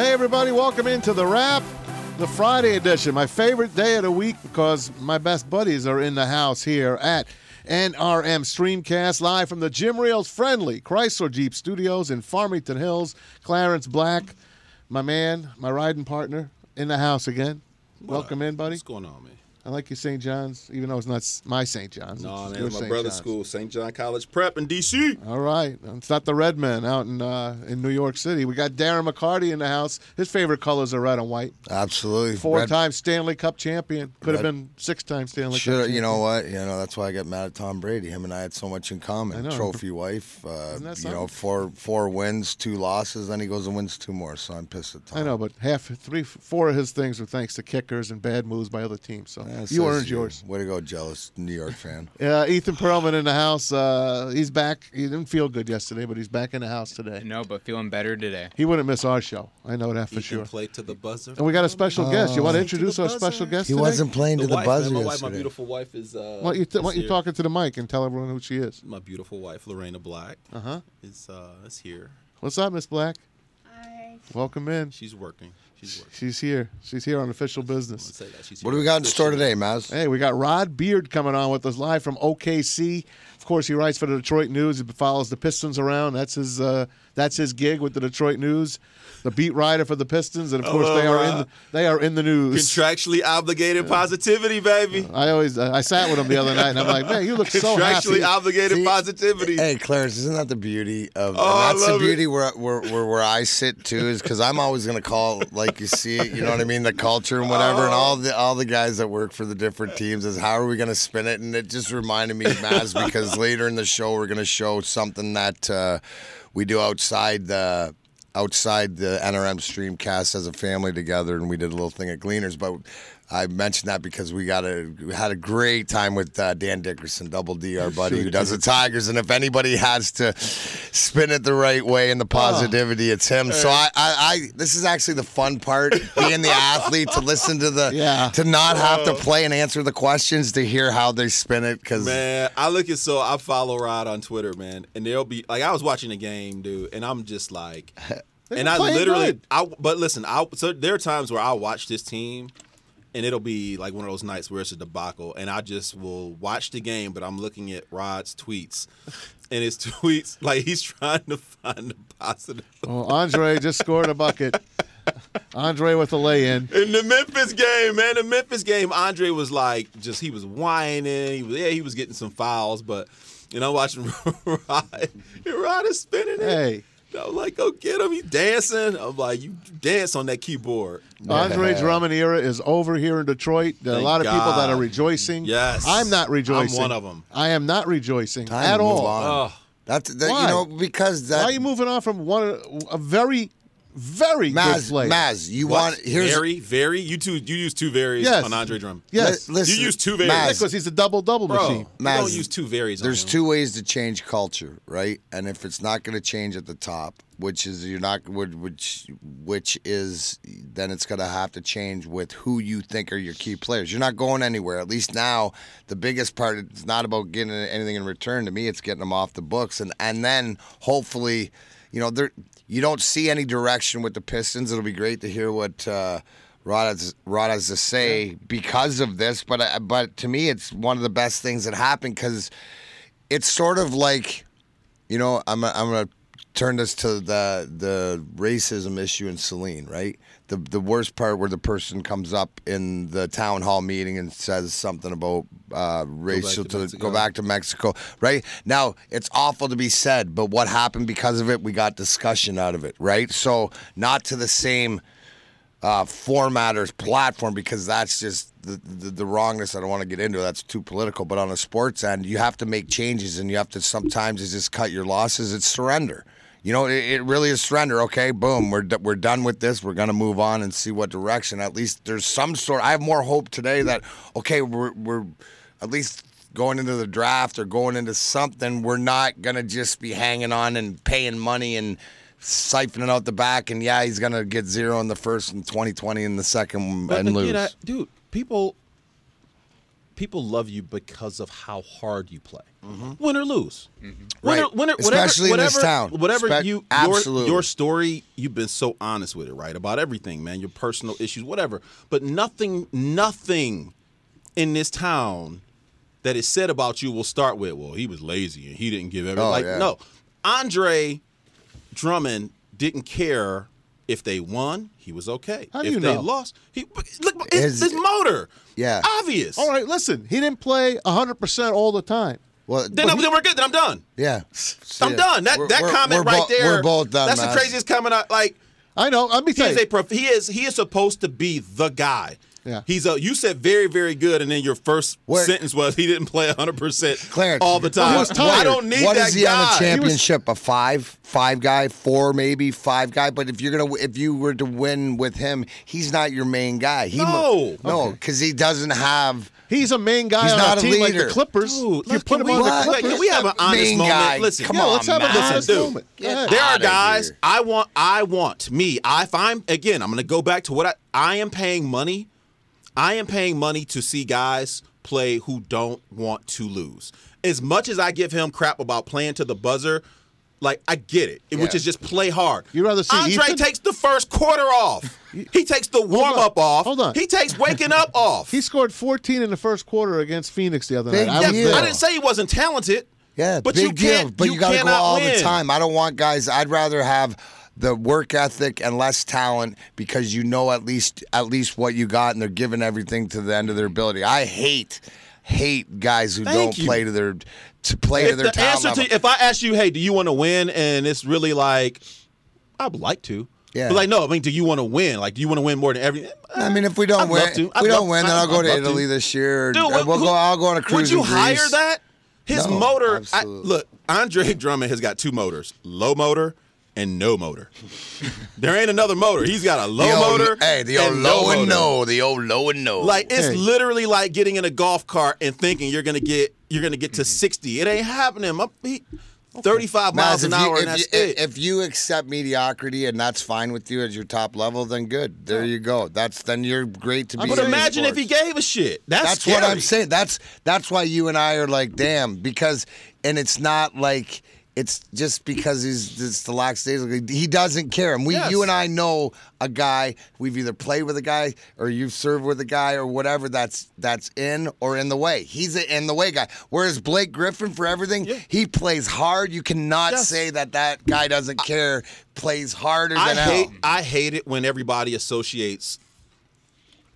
Hey, everybody, welcome into the Rap, the Friday edition. My favorite day of the week because my best buddies are in the house here at NRM Streamcast, live from the Jim Riehl's friendly Chrysler Jeep Studios in Farmington Hills. Clarence Black, my man, my riding partner, in the house again. Welcome in, buddy. What's going on, man? I like your St. John's, even though it's not my St. John's. No, It's man, your my St. brother's John's. school, St. John College Prep in D.C. All right. It's not the red men out in uh, in New York City. We got Darren McCarty in the house. His favorite colors are red and white. Absolutely. Four Red- time Stanley Cup champion. Could have been six time Stanley Cup Should champion. you know what? You know that's why I got mad at Tom Brady. Him and I had so much in common. I know. Trophy wife. Uh, Isn't that you know, four four wins, two losses. Then he goes and wins two more. So I'm pissed at Tom. I know, but half, three, four of his things were thanks to kickers and bad moves by other teams. So Yeah, you earned yours. Way to go, jealous New York fan. Uh, Ethan Perlman in the house. Uh, he's back. He didn't feel good yesterday, but he's back in the house today. No, but feeling better today. He wouldn't miss our show. I know that for Ethan sure. played to the buzzer. And we got a special guest. You want to Oh. introduce To our special guest He today? wasn't playing The to the wife, buzzer man, my wife, my beautiful wife is. Uh, Why don't you, is why you talking to the mic and tell everyone who she is? My beautiful wife, Lorena Black, Uh huh. is uh, is here. What's up, Miss Black? Hi. Welcome in. She's working. She's working. She's here. She's here on official business. say that. She's What do we got in store today, Maz? Hey, we got Rod Beard coming on with us live from OKC. Of course, he writes for the Detroit News. He follows the Pistons around. That's his. Uh, that's his gig with the Detroit News. The beat writer for the Pistons, and of course, they are in. The, they are in the news. Contractually obligated positivity, baby. I always. I sat with him the other night, and I'm like, man, you look so happy. Contractually obligated See, positivity. Hey, Clarence, isn't that the beauty of? Oh, and that's the beauty where, where where where I sit too, is because I'm always gonna call like you see it. You know what I mean? The culture and whatever, and all the all the guys that work for the different teams is how are we gonna spin it? And it just reminded me, Maz, because later in the show we're gonna show something that uh, we do outside the outside the NRM streamcast as a family together, and we did a little thing at Gleaners. But I mentioned that because we got a we had a great time with uh, Dan Dickerson, Double D, our buddy who does the Tigers. And if anybody has to spin it the right way and the ah. positivity, it's him. So uh. I, I, I, this is actually the fun part, being the athlete to listen to the, Yeah. to not have to uh. play and answer the questions, to hear how they spin it. Because Man, I look at so I follow Rod on Twitter, man, and there'll be like I was watching a game, dude, and I'm just like, and I literally, good. I but listen, I so there are times where I watch this team, and it'll be like one of those nights where it's a debacle, and I just will watch the game, but I'm looking at Rod's tweets, and his tweets like he's trying to find the positive. Well, Andre just scored a bucket. Andre with a lay-in. In the Memphis game, man, the Memphis game, Andre was like, just he was whining. He was, yeah, he was getting some fouls, but you know, watching Rod, Rod is spinning it. Hey, I'm like, go get him. He's dancing. I'm like, you dance on that keyboard. Andre Drummond era is over here in Detroit. There are a lot of people that are rejoicing. Yes. I'm not rejoicing. I'm one of 'em. I am not rejoicing Time at to move all. on. Oh, That's that, Why? you know because that Why are you moving on from one a very, very good Maz, player? Maz, you what? want here's very, very. You two, you use two varies Yes. on Andre Drummond. Yes, Li- listen, You use two varies. Because he's a double-double Bro, machine. you Maz, don't use two varies. There's him. two ways to change culture, right? And if it's not going to change at the top, which is you're not, would- which which is then it's going to have to change with who you think are your key players. You're not going anywhere. At least now, the biggest part it's not about getting anything in return. To me, it's getting them off the books, and and then hopefully, you know, there you don't see any direction with the Pistons. It'll be great to hear what. Uh, Rod has, Rod has to say because of this, but I- but to me, it's one of the best things that happened because it's sort of like, you know, I'm I'm gonna turn us to the the racism issue in Saline, right? The the worst part where the person comes up in the town hall meeting and says something about uh, racial to to, go back to Mexico, right? Now it's awful to be said, but what happened because of it? We got discussion out of it, right? So not to the same uh, format or platform because that's just the, the, the wrongness. I don't want to get into. That's too political. But on a sports end, you have to make changes, and you have to sometimes just cut your losses. It's surrender. You know, it, it really is surrender. Okay, boom, we're d- we're done with this. We're gonna move on and see what direction. At least there's some sort. I have more hope today that okay, we're we're at least going into the draft or going into something. We're not gonna just be hanging on and paying money and siphoning out the back. And yeah, he's gonna get zero in the first and 2020 in the second But and again, lose. I- dude, people people love you because of how hard you play, mm-hmm. win or lose. Win Right. or, win or, Especially in whatever, this town. Whatever Spec- you your, your story, you've been so honest with it, right? About everything, man. Your personal issues, whatever. But nothing, nothing in this town that is said about you will start with, well, he was lazy and he didn't give everything. Oh, like, yeah. no, Andre Drummond didn't care if they won. He was okay. How do if you they know? lost, he look his, His- his motor. Yeah. obvious. All right, listen. He didn't play 100% all the time. Well, Then, then we're good. Then I'm done. yeah. I'm done. That We're- that we're- comment we're right bo- there. We're both done. That's Maz. the craziest comment. I like. I know. Let me He tell is you. a prof- he is he is supposed to be the guy. Yeah. He's a. You said very very good, and then your first Where- sentence was he didn't play 100 percent Clarence, all the time. he was tired. I don't need What that is he guy. on a was- championship? A five, five guy, four maybe, five guy. But if you're gonna, if you were to win with him, he's not your main guy. He No. no, because he doesn't have. He's a main guy He's on not a a team like the leader. Clippers. Dude, you put him we- on the What? Clippers. Can we have an honest Main moment? guy. Listen, Come yeah, on, let's have an man. honest Dude, moment. Go get ahead. There are guys here. I want. I want me. I if I'm again. I'm going to go back to what I. I am paying money. I am paying money to see guys play who don't want to lose. As much as I give him crap about playing to the buzzer, like I get it, which is just play hard. You'd rather see Andre Ethan? takes the first quarter off. He takes the warm up off. Hold on. He takes waking up off. He scored 14 in the first quarter against Phoenix the other Big night. I was deal. there. I didn't say he wasn't talented. Yeah, but big you deal. can't. But you, got to go cannot all win. the time. I don't want guys. I'd rather have the work ethic and less talent because you know at least at least what you got, and they're giving everything to the end of their ability. I hate hate guys who Thank don't you. play to their to play to their the talent answer to if I ask you, hey, do you want to win? And it's really like, I'd like to. Yeah. But like, no, I mean, do you want to win? Like, do you want to win more than every? I mean, if we don't I'd win, love to. I'd we don't love- win, then I'll go to Italy to. this year. Dude, we'll who- go. I'll go on a cruise. Would you hire that? His No, motor. I, look, Andre Drummond has got two motors: low motor and no motor. there ain't another motor. He's got a low The old- motor. Hey, the old and low no and motor. no. The old low and no. Like it's Hey. literally like getting in a golf cart and thinking you're gonna get you're gonna get to mm-hmm. 60. It ain't happening. I'm, he, 35 miles Maz, an you, hour, if, and that's you, it. if you accept mediocrity and that's fine with you as your top level, then good. There you go. That's then you're great to be. but in imagine if he gave a shit. That's, That's what I'm saying. That's that's why you and I are like, damn, because and it's not like it's just because he's just the lackadaisical. He doesn't care. And we, Yes. you and I know a guy. We've either played with a guy or you've served with a guy or whatever. That's that's in or in the way. He's an in the way guy. Whereas Blake Griffin, for everything, Yeah. he plays hard. You cannot Yes. say that that guy doesn't care. Plays harder I than hate hell. I hate it when everybody associates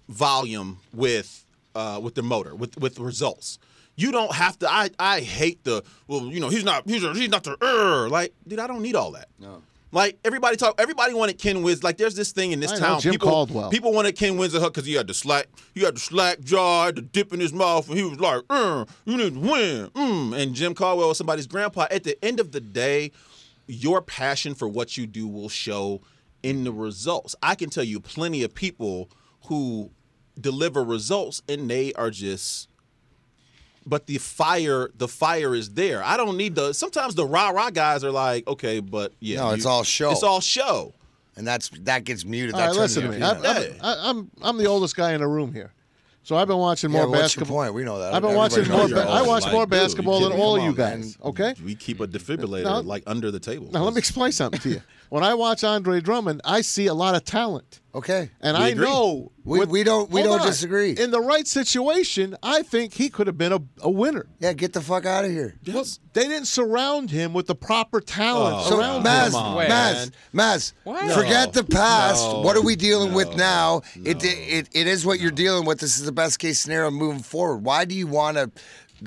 volume with uh, with the motor with with results. You don't have to. I I hate the well. You know he's not he's he's not the er. Like dude, I don't need all that. No. Like everybody talk, everybody wanted Ken Wiz. Like there's this thing in this I know, town. Jim people, Caldwell. people wanted Ken Whisenhunt because he had the slack, he had the slack jaw, the dip in his mouth, and he was like, uh, "You need to win." Mm. And Jim Caldwell was somebody's grandpa. At the end of the day, your passion for what you do will show in the results. I can tell you plenty of people who deliver results and they are just but the fire the fire is there. I don't need the sometimes the rah rah guys are like, okay, but yeah. No, it's all show. It's all show. and that's that gets muted. All That right, listen to me. I'm. I'm, I- I'm, I'm the oldest guy in the room here. So I've been watching more but what's your basketball. point? We know that. I've been Everybody watching more. Ba- I watch Like, more dude, basketball than all Come you guys. man. Okay. We keep a defibrillator Now- like under the table. Now let me explain something to you. When I watch Andre Drummond, I see a lot of talent, Okay. and We I agree. know We- with- we don't- we don't on. disagree. In the right situation, I think he could have been a, a winner. Yeah, get the fuck out of here. Yes. They didn't surround him with the proper talent Oh, So, around him. Maz, Maz. Maz, What? forget the past. No. What are we dealing with No. now? It, it it is what you're dealing with. This is the best case scenario moving forward. Why do you want to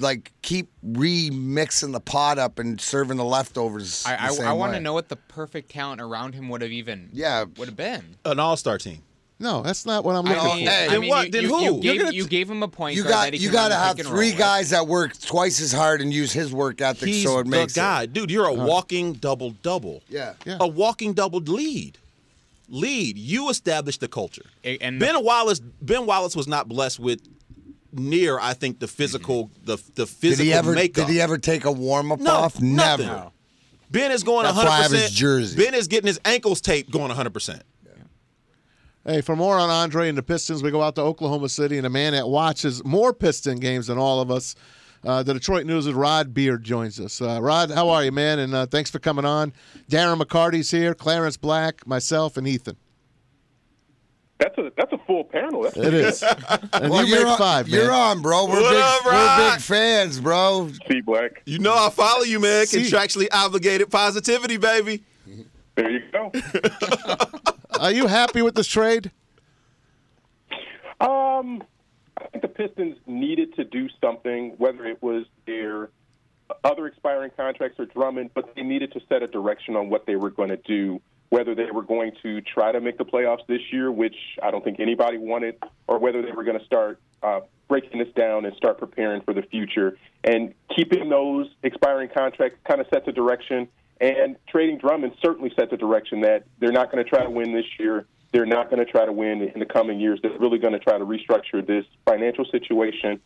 like keep remixing the pot up and serving the leftovers? I, same I, I want to know what the perfect talent around him would have even Yeah. would have been. An all star team. No, that's not what I'm I looking mean, for. hey. I Then mean, what? You, Then you, who? you gave, gonna you gave him a point You got you got to have three roll with. guys that work twice as hard and use his work ethic He's so it makes the makes guy. it. Dude, you're a uh-huh. walking double double. Yeah. Yeah. A walking double lead. Lead. You established the culture. And ben Wallace Ben Wallace was not blessed with near, I think, the physical the the Did physical he ever makeup. did he ever take a warm up No, off? nothing. Never. Ben is going That's 100%. why I have his jersey. Ben is getting his ankles taped going 100%. Hey, for more on Andre and the Pistons, we go out to Oklahoma City, and a man that watches more Piston games than all of us. Uh, the Detroit News' Rod Beard joins us. Uh, Rod, how are you, man? And uh, thanks for coming on. Darren McCarty's here, Clarence Black, myself, and Ethan. That's a that's a full panel. That's It is. And Well, you you're on, five, man. You're on, bro. We're What big. up, we're big fans, bro. C Black. You know I follow you, man. Contractually obligated positivity, baby. There you go. Are you happy with this trade? Um, I think the Pistons needed to do something, whether it was their other expiring contracts or Drummond, but they needed to set a direction on what they were going to do. Whether they were going to try to make the playoffs this year, which I don't think anybody wanted, or whether they were going to start uh, breaking this down and start preparing for the future. And keeping those expiring contracts kind of sets a direction. And trading Drummond certainly sets a direction that they're not going to try to win this year. They're not going to try to win in the coming years. They're really going to try to restructure this financial situation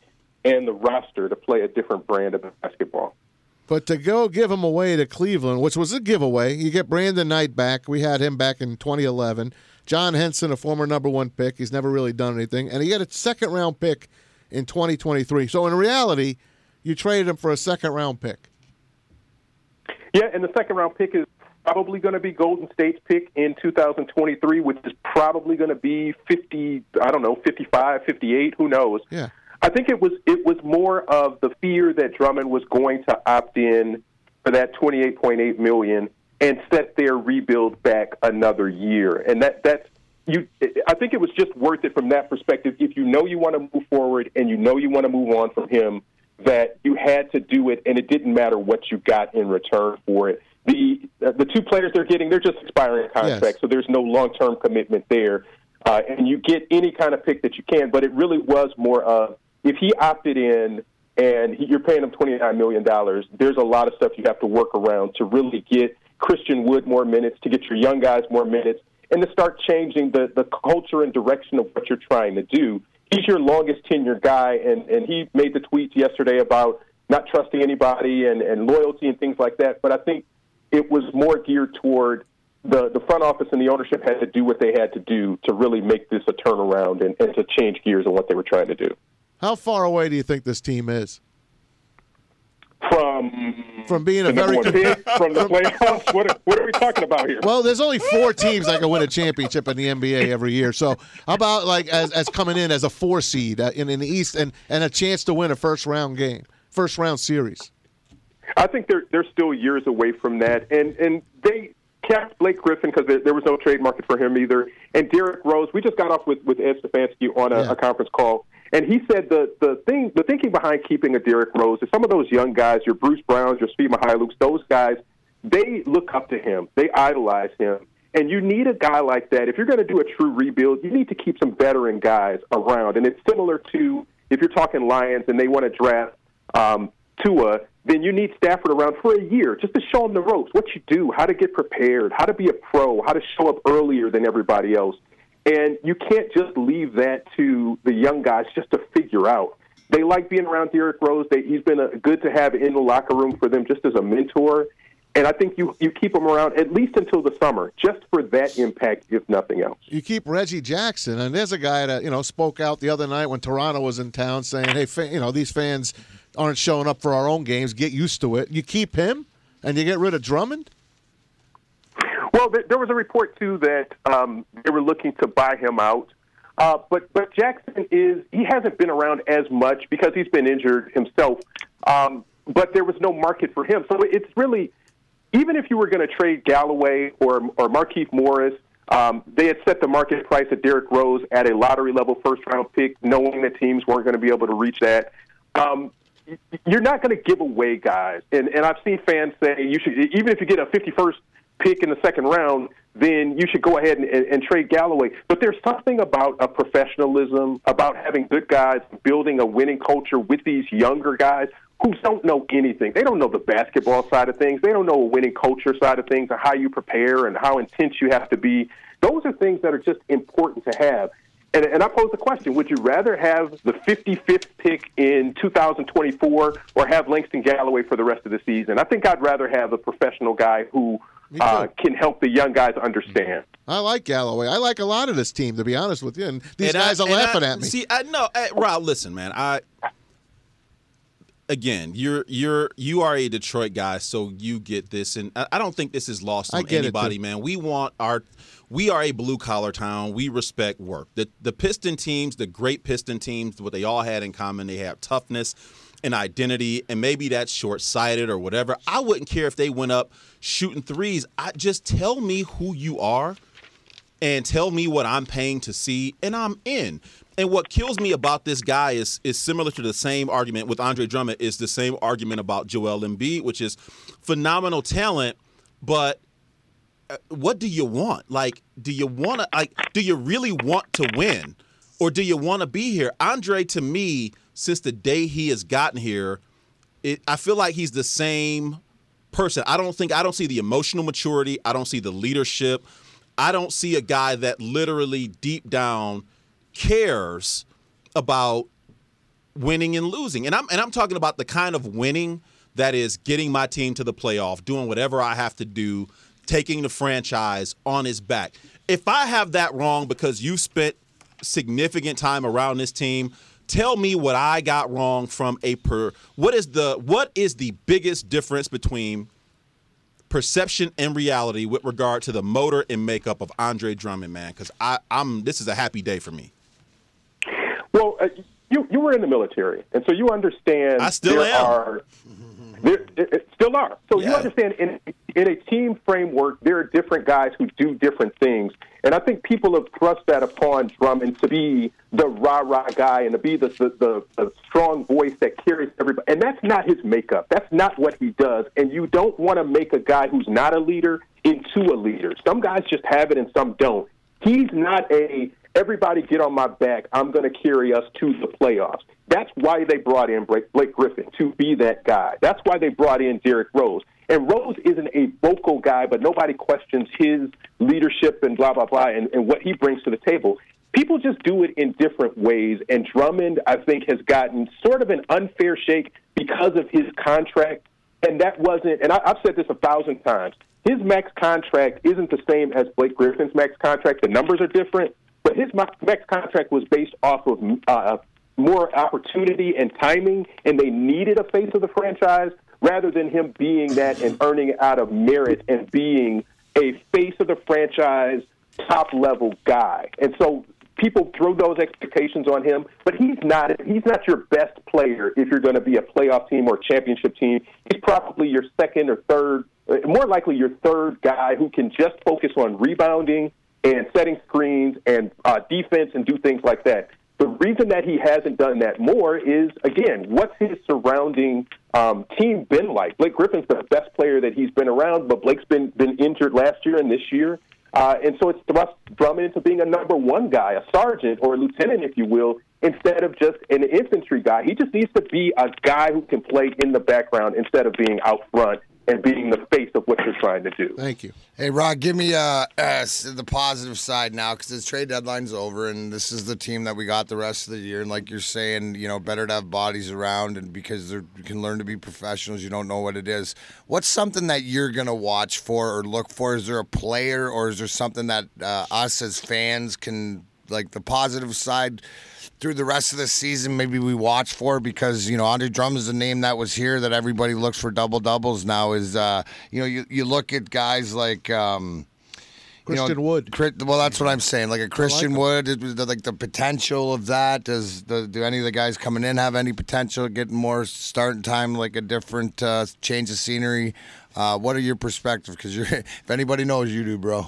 and the roster to play a different brand of basketball. But to go give him away to Cleveland, which was a giveaway, you get Brandon Knight back. We had him back in 2011. John Henson, a former number one pick, he's never really done anything, and he had a second round pick in 2023. So in reality, you traded him for a second round pick. Yeah, and the second round pick is probably going to be Golden State's pick in 2023, which is probably going to be 50, I don't know, 55, 58, who knows. Yeah. I think it was it was more of the fear that Drummond was going to opt in for that 28.8 million and set their rebuild back another year. And that that's you I think it was just worth it from that perspective if you know you want to move forward and you know you want to move on from him that you had to do it and it didn't matter what you got in return for it. The the two players they're getting they're just expiring contracts Yes. so there's no long-term commitment there. Uh, and you get any kind of pick that you can, but it really was more of if he opted in and he, you're paying him $29 million, there's a lot of stuff you have to work around to really get Christian Wood more minutes, to get your young guys more minutes, and to start changing the, the culture and direction of what you're trying to do. He's your longest tenured guy, and, and he made the tweets yesterday about not trusting anybody and, and loyalty and things like that. But I think it was more geared toward the, the front office and the ownership had to do what they had to do to really make this a turnaround and, and to change gears on what they were trying to do. How far away do you think this team is From from being a very good? pick, from the playoffs, what are, what are we talking about here? Well, there's only four teams that can win a championship in the NBA every year. So, how about like as, as coming in as a four seed uh, in, in the East and, and a chance to win a first round game, first round series? I think they're they're still years away from that, and and they kept Blake Griffin because there, there was no trade market for him either, and Derrick Rose. We just got off with with Ed Stefanski on a, Yeah. a conference call, and he said the the thing the thinking behind keeping a Derrick Rose is some of those young guys, your Bruce Browns, your Svi Mykhailiuks, those guys, they look up to him, they idolize him. And you need a guy like that. If you're going to do a true rebuild, you need to keep some veteran guys around. And it's similar to if you're talking Lions and they want to draft um, Tua, then you need Stafford around for a year just to show him the ropes, what you do, how to get prepared, how to be a pro, how to show up earlier than everybody else. And you can't just leave that to the young guys just to figure out. They like being around Derrick Rose. They, he's been a, good to have in the locker room for them just as a mentor. And I think you, you keep him around at least until the summer, just for that impact, if nothing else. You keep Reggie Jackson, and there's a guy that you know spoke out the other night when Toronto was in town, saying, "Hey, you know these fans aren't showing up for our own games. Get used to it." You keep him, and you get rid of Drummond. Well, there, was a report too that um, they were looking to buy him out, uh, but but Jackson is he hasn't been around as much because he's been injured himself. Um, but there was no market for him, so it's really even if you were going to trade Galloway or or Markieff Morris. Um, they had set the market price of Derrick Rose at a lottery level first round pick, knowing that teams weren't going to be able to reach that. Um, you're not going to give away guys. And and I've seen fans say you should even if you get a 51st pick in the second round, then you should go ahead and, and, and trade Galloway. But there's something about a professionalism, about having good guys, building a winning culture with these younger guys who don't know anything. They don't know the basketball side of things. They don't know a winning culture side of things and how you prepare and how intense you have to be. Those are things that are just important to have. And, and I pose the question: Would you rather have the 55th pick in 2024 or have Langston Galloway for the rest of the season? I think I'd rather have a professional guy who uh, can help the young guys understand. I like Galloway. I like a lot of this team, to be honest with you. And these And I- guys are and I- laughing at me. See, I no, I, Rob. Listen, man. I again, you're you're you are a Detroit guy, so you get this, and I, I don't think this is lost on anybody, man. We want our. We are a blue collar town. We respect work. The the Piston teams, the great Piston teams, what they all had in common, they have toughness and identity, and maybe that's short sighted or whatever. I wouldn't care if they went up shooting threes. I just tell me who you are and tell me what I'm paying to see, and I'm in. And what kills me about this guy is is similar to the same argument with Andre Drummond is the same argument about Joel Embiid, which is phenomenal talent, but uh, what do you want? Like, do you want to like do you really want to win or do you want to be here? Andre to me since the day he has gotten here, it, I feel like he's the same person. I don't think I don't see the emotional maturity. I don't see the leadership. I don't see a guy that literally deep down cares about winning and losing. And I'm and I'm talking about the kind of winning that is getting my team to the playoff, doing whatever I have to do, taking the franchise on his back. If I have that wrong because you spent significant time around this team, tell me what I got wrong from a per what is the what is the biggest difference between perception and reality with regard to the motor and makeup of Andre Drummond, man? Because I I'm this is a happy day for me. Well, uh, you you were in the military, and so you understand. I still am. Are, there, it, it still are. So you understand in in a team framework, there are different guys who do different things, and I think people have thrust that upon Drummond to be the rah rah guy and to be the the, the strong voice that carries everybody. And that's not his makeup. That's not what he does. And you don't want to make a guy who's not a leader into a leader. Some guys just have it, and some don't. He's not a everybody get on my back. I'm going to carry us to the playoffs. That's why they brought in Blake Griffin to be that guy. That's why they brought in Derrick Rose. And Rose isn't a vocal guy, but nobody questions his leadership and blah blah blah and, and what he brings to the table. People just do it in different ways, and Drummond, I think, has gotten sort of an unfair shake because of his contract. And that wasn't, and I, I've said this a thousand times. His max contract isn't the same as Blake Griffin's max contract. The numbers are different, but his ma- max contract was based off of uh, more opportunity and timing, and they needed a face of the franchise rather than him being that and earning it out of merit and being a face of the franchise, top level guy. And so people throw those expectations on him, but he's not he's not your best player if you're going to be a playoff team or championship team. He's probably your second or third, more likely your third guy who can just focus on rebounding and setting screens and uh, defense and do things like that. The reason that he hasn't done that more is, again, what's his surrounding um, team been like? Blake Griffin's the best player that he's been around, but Blake's been been injured last year and this year. Uh, and so it's thrust Drummond into being a number one guy, a sergeant or a lieutenant, if you will, instead of just an infantry guy. He just needs to be a guy who can play in the background instead of being out front and being the face of what you're trying to do. Thank you. Hey, Rod, give me uh, uh, the positive side now because the trade deadline's over, and this is the team that we got the rest of the year. And like you're saying, you know, better to have bodies around, and because you can learn to be professionals, you don't know what it is. What's something that you're gonna watch for or look for? Is there a player, or is there something that uh, us as fans can like the positive side? through the rest of the season maybe we watch for because you know Andre is a name that was here that everybody looks for double doubles now is uh you know you, you look at guys like um you know, Christian Wood. Well, that's what I'm saying. Like a Christian him. Wood, the, like the potential of that. Does the, do any of the guys coming in have any potential getting more starting time, like a different uh, change of scenery? Uh, what are your perspectives? Because you're, if anybody knows, you do, bro.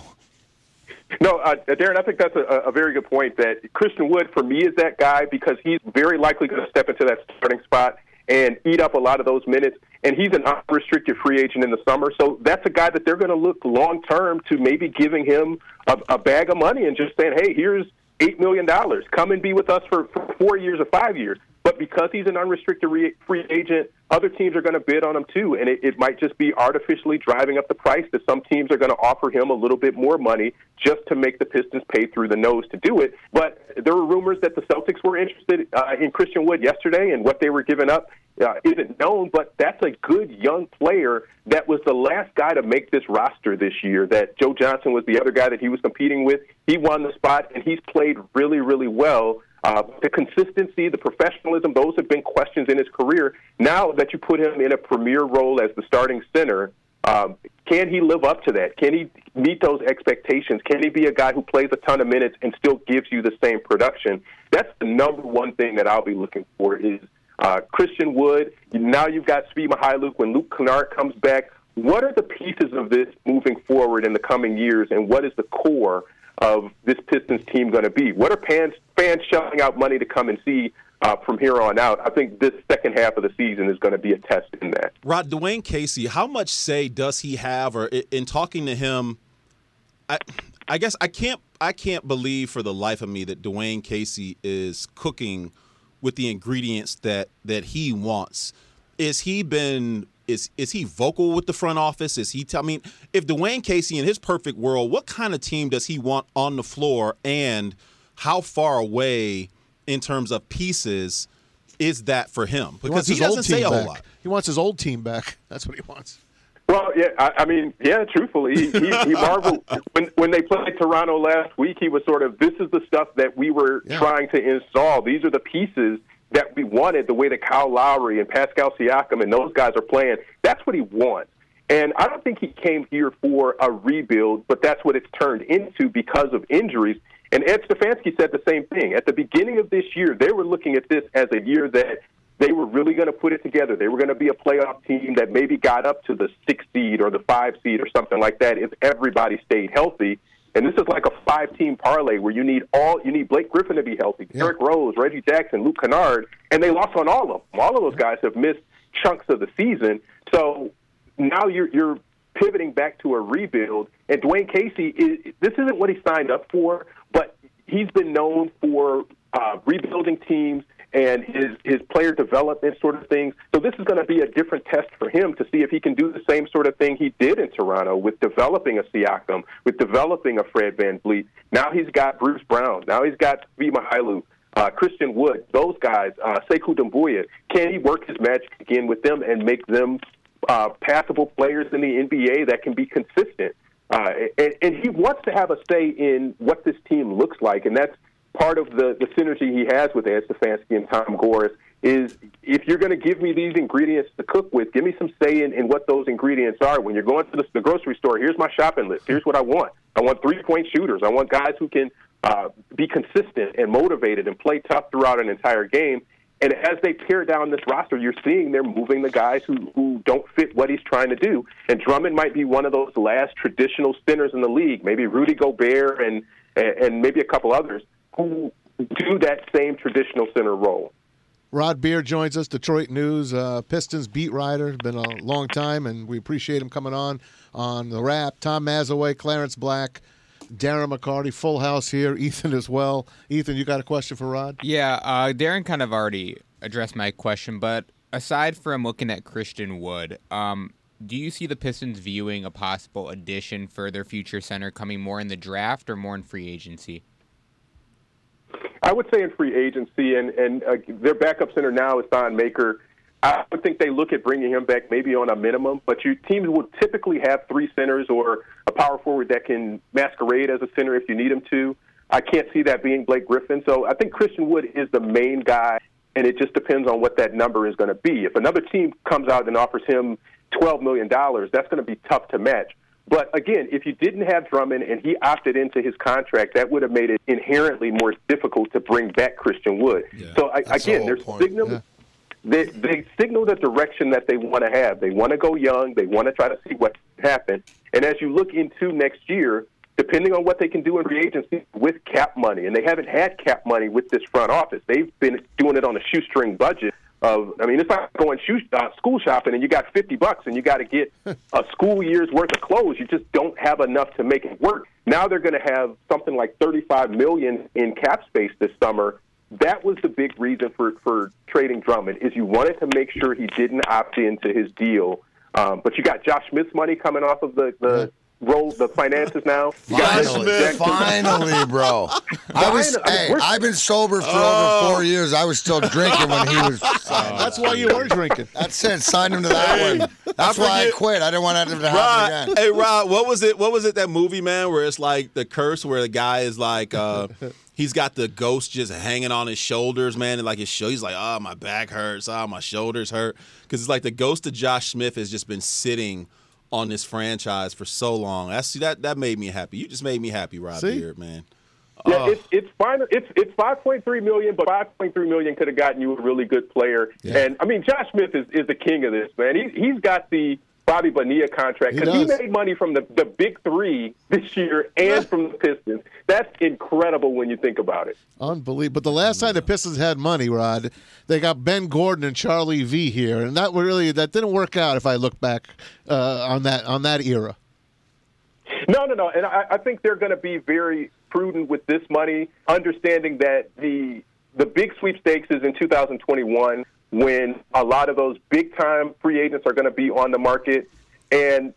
No, uh, Darren, I think that's a, a very good point. That Christian Wood, for me, is that guy because he's very likely going to step into that starting spot and eat up a lot of those minutes. And he's an unrestricted free agent in the summer, so that's a guy that they're going to look long term to maybe giving him a, a bag of money and just saying, "Hey, here's eight million dollars. Come and be with us for, for four years or five years." But because he's an unrestricted re- free agent, other teams are going to bid on him too, and it, it might just be artificially driving up the price. That some teams are going to offer him a little bit more money just to make the Pistons pay through the nose to do it. But there were rumors that the Celtics were interested uh, in Christian Wood yesterday, and what they were giving up. uh, isn't known, but that's a good young player that was the last guy to make this roster this year. That Joe Johnson was the other guy that he was competing with. He won the spot, and he's played really, really well. Uh, the consistency, the professionalism, those have been questions in his career. Now that you put him in a premier role as the starting center, um, can he live up to that? Can he meet those expectations? Can he be a guy who plays a ton of minutes and still gives you the same production? That's the number one thing that I'll be looking for is uh, Christian Wood. Now you've got Svi Mykhailiuk. When Luke Kennard comes back, what are the pieces of this moving forward in the coming years, and what is the core of this Pistons team going to be? What are fans, fans shelling out money to come and see uh, from here on out? I think this second half of the season is going to be a test in that. Rod Dwane Casey, how much say does he have, or in talking to him? I, I guess I can't I can't believe for the life of me that Dwane Casey is cooking with the ingredients that that he wants. Is he been is is he vocal with the front office? Is he? T- I mean, if Dwane Casey in his perfect world, what kind of team does he want on the floor, and how far away in terms of pieces is that for him? Because he, he doesn't say a whole lot. He wants his old team back. That's what he wants. Well, yeah, I, I mean, yeah, truthfully, he, he, he marveled when when they played Toronto last week. He was sort of, this is the stuff that we were yeah. trying to install. These are the pieces that we wanted. The way that Kyle Lowry and Pascal Siakam and those guys are playing, that's what he wants. And I don't think he came here for a rebuild, but that's what it's turned into because of injuries. And Ed Stefanski said the same thing. At the beginning of this year, they were looking at this as a year that they were really going to put it together. They were going to be a playoff team that maybe got up to the six seed or the five seed or something like that if everybody stayed healthy. And this is like a five-team parlay where you need all you need Blake Griffin to be healthy, yeah. Derrick Rose, Reggie Jackson, Luke Kennard, and they lost on all of them. All of those guys have missed chunks of the season. So now you're you're pivoting back to a rebuild. And Dwane Casey, is, this isn't what he signed up for, but he's been known for uh, rebuilding teams and his his player development sort of things. So this is going to be a different test for him to see if he can do the same sort of thing he did in Toronto with developing a Siakam, with developing a Fred Van VanVleet. Now he's got Bruce Brown. Now he's got Svi Mykhailiuk. Uh, Christian Wood, those guys, uh, Sekou Doumbouya, can he work his magic again with them and make them uh, passable players in the NBA that can be consistent? Uh, and, and he wants to have a say in what this team looks like, and that's part of the, the synergy he has with Ed Stefanski and Tom Gores is if you're going to give me these ingredients to cook with, give me some say in, in what those ingredients are. When you're going to the, the grocery store, here's my shopping list. Here's what I want. I want three point shooters. I want guys who can uh, be consistent and motivated and play tough throughout an entire game. And as they tear down this roster, you're seeing they're moving the guys who, who don't fit what he's trying to do. And Drummond might be one of those last traditional spinners in the league, maybe Rudy Gobert and, and maybe a couple others who do that same traditional center role. Rod Beard joins us, Detroit News uh, Pistons beat writer. Been a long time, and we appreciate him coming on on the Rap. Tom Mazawey, Clarence Black, Darren McCarty, full house here. Ethan as well. Ethan, you got a question for Rod? Yeah, uh, Darren kind of already addressed my question, but aside from looking at Christian Wood, um, do you see the Pistons viewing a possible addition for their future center coming more in the draft or more in free agency? I would say in free agency, and and uh, their backup center now is Thon Maker. I would think they look at bringing him back maybe on a minimum, but your teams will typically have three centers or a power forward that can masquerade as a center if you need him to. I can't see that being Blake Griffin. So I think Christian Wood is the main guy, and it just depends on what that number is going to be. If another team comes out and offers him $12 million, that's going to be tough to match. But again, if you didn't have Drummond and he opted into his contract, that would have made it inherently more difficult to bring back Christian Wood. Yeah, so I, again, they're signaling. Yeah. They, they signal the direction that they want to have. They want to go young. They want to try to see what happens. And as you look into next year, depending on what they can do in free agency with cap money, and they haven't had cap money with this front office. They've been doing it on a shoestring budget of I mean it's like going shoe, uh, school shopping and you got 50 bucks and you got to get a school year's worth of clothes. You just don't have enough to make it work. Now they're going to have something like 35 million in cap space this summer. That was the big reason for for trading Drummond is you wanted to make sure he didn't opt into his deal. Um, but you got Josh Smith's money coming off of the the roll the finances now. Finally, finally, bro. I was. Finally. Hey, We're- I've been sober for Oh. over four years. I was still drinking when he was. That's why you were drinking. That's it. Sign him to that one. That's why I quit. I didn't want that to happen Rod, again. hey Rod, what was it? What was it? That movie, man, where it's like the curse, where the guy is like, uh, he's got the ghost just hanging on his shoulders, man, and like his show, he's like, oh, my back hurts, oh, my shoulders hurt, because it's like the ghost of Josh Smith has just been sitting on this franchise for so long. That's that that made me happy. You just made me happy, Rob See? Beard, man. Yeah, Oh. it's it's fine. It's it's five point three million, but five point three million could have gotten you a really good player. Yeah. And I mean, Josh Smith is, is the king of this man. He he's got the Bobby Bonilla contract because he, does. made money from the the big three this year and from the Pistons. That's incredible when you think about it. Unbelievable. But the last time the Pistons had money, Rod, they got Ben Gordon and Charlie V here, and that really that didn't work out. If I look back uh, on that on that era, No, no, no. And I, I think they're going to be very prudent with this money, understanding that the the big sweepstakes is in 2021 when a lot of those big time free agents are going to be on the market, and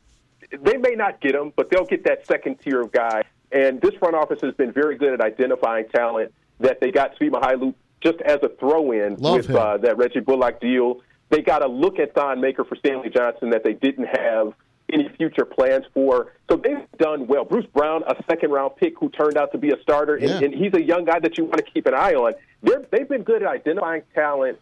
they may not get them, but they'll get that second tier of guy. And this front office has been very good at identifying talent that they got Svi Mykhailiuk just as a throw-in with uh, that Reggie Bullock deal. They got to look at Thon Maker for Stanley Johnson that they didn't have any future plans for. So they've done well. Bruce Brown, a second round pick who turned out to be a starter, and, Yeah. and he's a young guy that you want to keep an eye on. They're, they've been good at identifying talent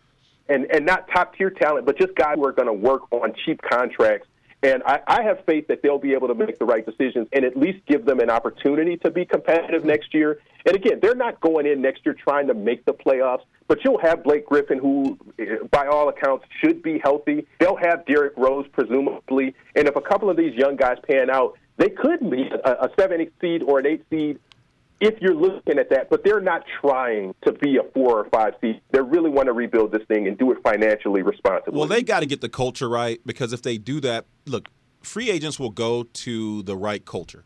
and, and not top tier talent, but just guys who are going to work on cheap contracts. And I, I have faith that they'll be able to make the right decisions and at least give them an opportunity to be competitive next year. And again, they're not going in next year trying to make the playoffs, but you'll have Blake Griffin, who, eh, by all accounts, should be healthy. They'll have Derrick Rose, presumably. And if a couple of these young guys pan out, they could be a, a seven seed or an eight seed if you're looking at that, but they're not trying to be a four or five seed. They really want to rebuild this thing and do it financially responsibly. Well, they got to get the culture right because if they do that, look, free agents will go to the right culture.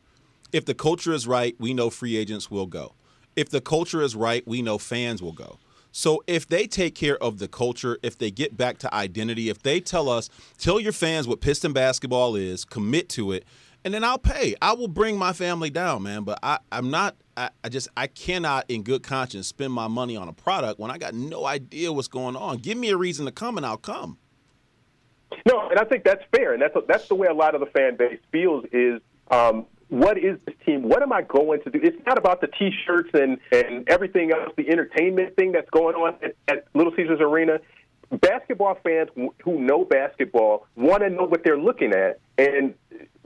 If the culture is right, we know free agents will go. If the culture is right, we know fans will go. So if they take care of the culture, if they get back to identity, if they tell us, tell your fans what Piston basketball is, commit to it, and then I'll pay. I will bring my family down, man. But I, I'm not. I, I just I cannot, in good conscience, spend my money on a product when I got no idea what's going on. Give me a reason to come, and I'll come. No, and I think that's fair, and that's that's the way a lot of the fan base feels. Is um, what is this team? What am I going to do? It's not about the T-shirts and and everything else, the entertainment thing that's going on at, at Little Caesars Arena. Basketball fans wh- who know basketball want to know what they're looking at, and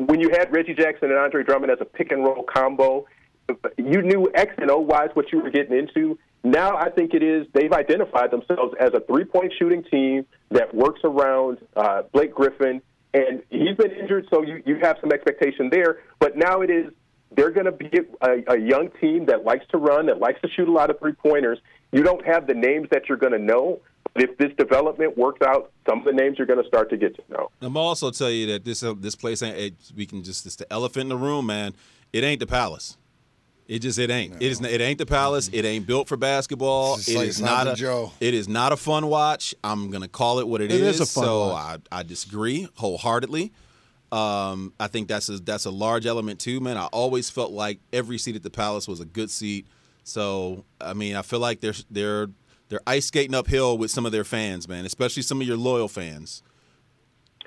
when you had Reggie Jackson and Andre Drummond as a pick and roll combo, you knew X and O wise what you were getting into. Now I think it is they've identified themselves as a three point shooting team that works around uh, Blake Griffin, and he's been injured, so you, you have some expectation there. But now it is they're going to be a, a young team that likes to run, that likes to shoot a lot of three pointers. You don't have the names that you're going to know, if this development works out, some of the names you're going to start to get to know. I'm also tell you that this uh, this place ain't. It, we can just it's the elephant in the room, man. It ain't the palace. It just it ain't. It is. It ain't the palace. It ain't built for basketball. It's It is like- it's not not a. Joe. It is not a fun watch. I'm gonna call it what It is a fun so watch. I I disagree wholeheartedly. Um, I think that's a, that's a large element too, man. I always felt like every seat at the palace was a good seat. So I mean, I feel like they're they're they're ice skating uphill with some of their fans, man, especially some of your loyal fans.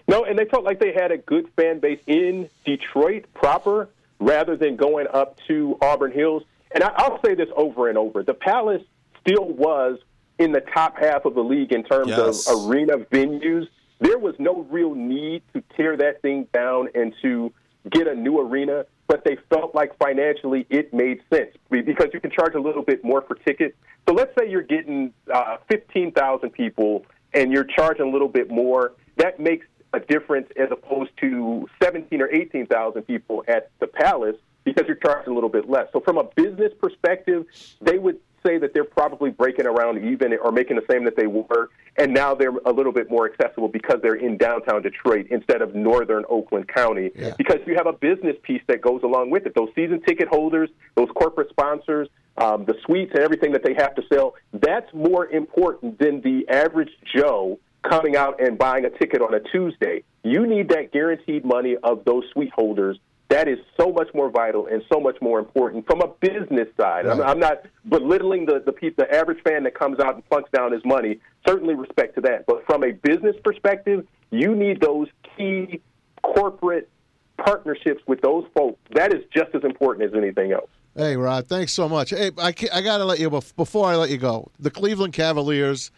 No, and they felt like they had a good fan base in Detroit proper rather than going up to Auburn Hills. And I, I'll say this over and over. The Palace still was in the top half of the league in terms Yes. of arena venues. There was no real need to tear that thing down and to get a new arena, but they felt like financially it made sense because you can charge a little bit more for tickets. So let's say you're getting uh, 15,000 people and you're charging a little bit more. That makes a difference as opposed to 17 or 18,000 people at the Palace because you're charging a little bit less. So from a business perspective, they would say that they're probably breaking around even or making the same that they were, and now they're a little bit more accessible because they're in downtown Detroit instead of northern Oakland County. Because you have a business piece that goes along with it. Those season ticket holders, those corporate sponsors, um, the suites and everything that they have to sell, that's more important than the average Joe coming out and buying a ticket on a Tuesday. You need that guaranteed money of those suite holders That is so much more vital and so much more important from a business side. I'm, I'm not belittling the the, the average fan that comes out and plunks down his money. Certainly respect to that, but from a business perspective, you need those key corporate partnerships with those folks. That is just as important as anything else. Hey, Rod, thanks so much. Hey, I, I got to let you, before I let you go, the Cleveland Cavaliers,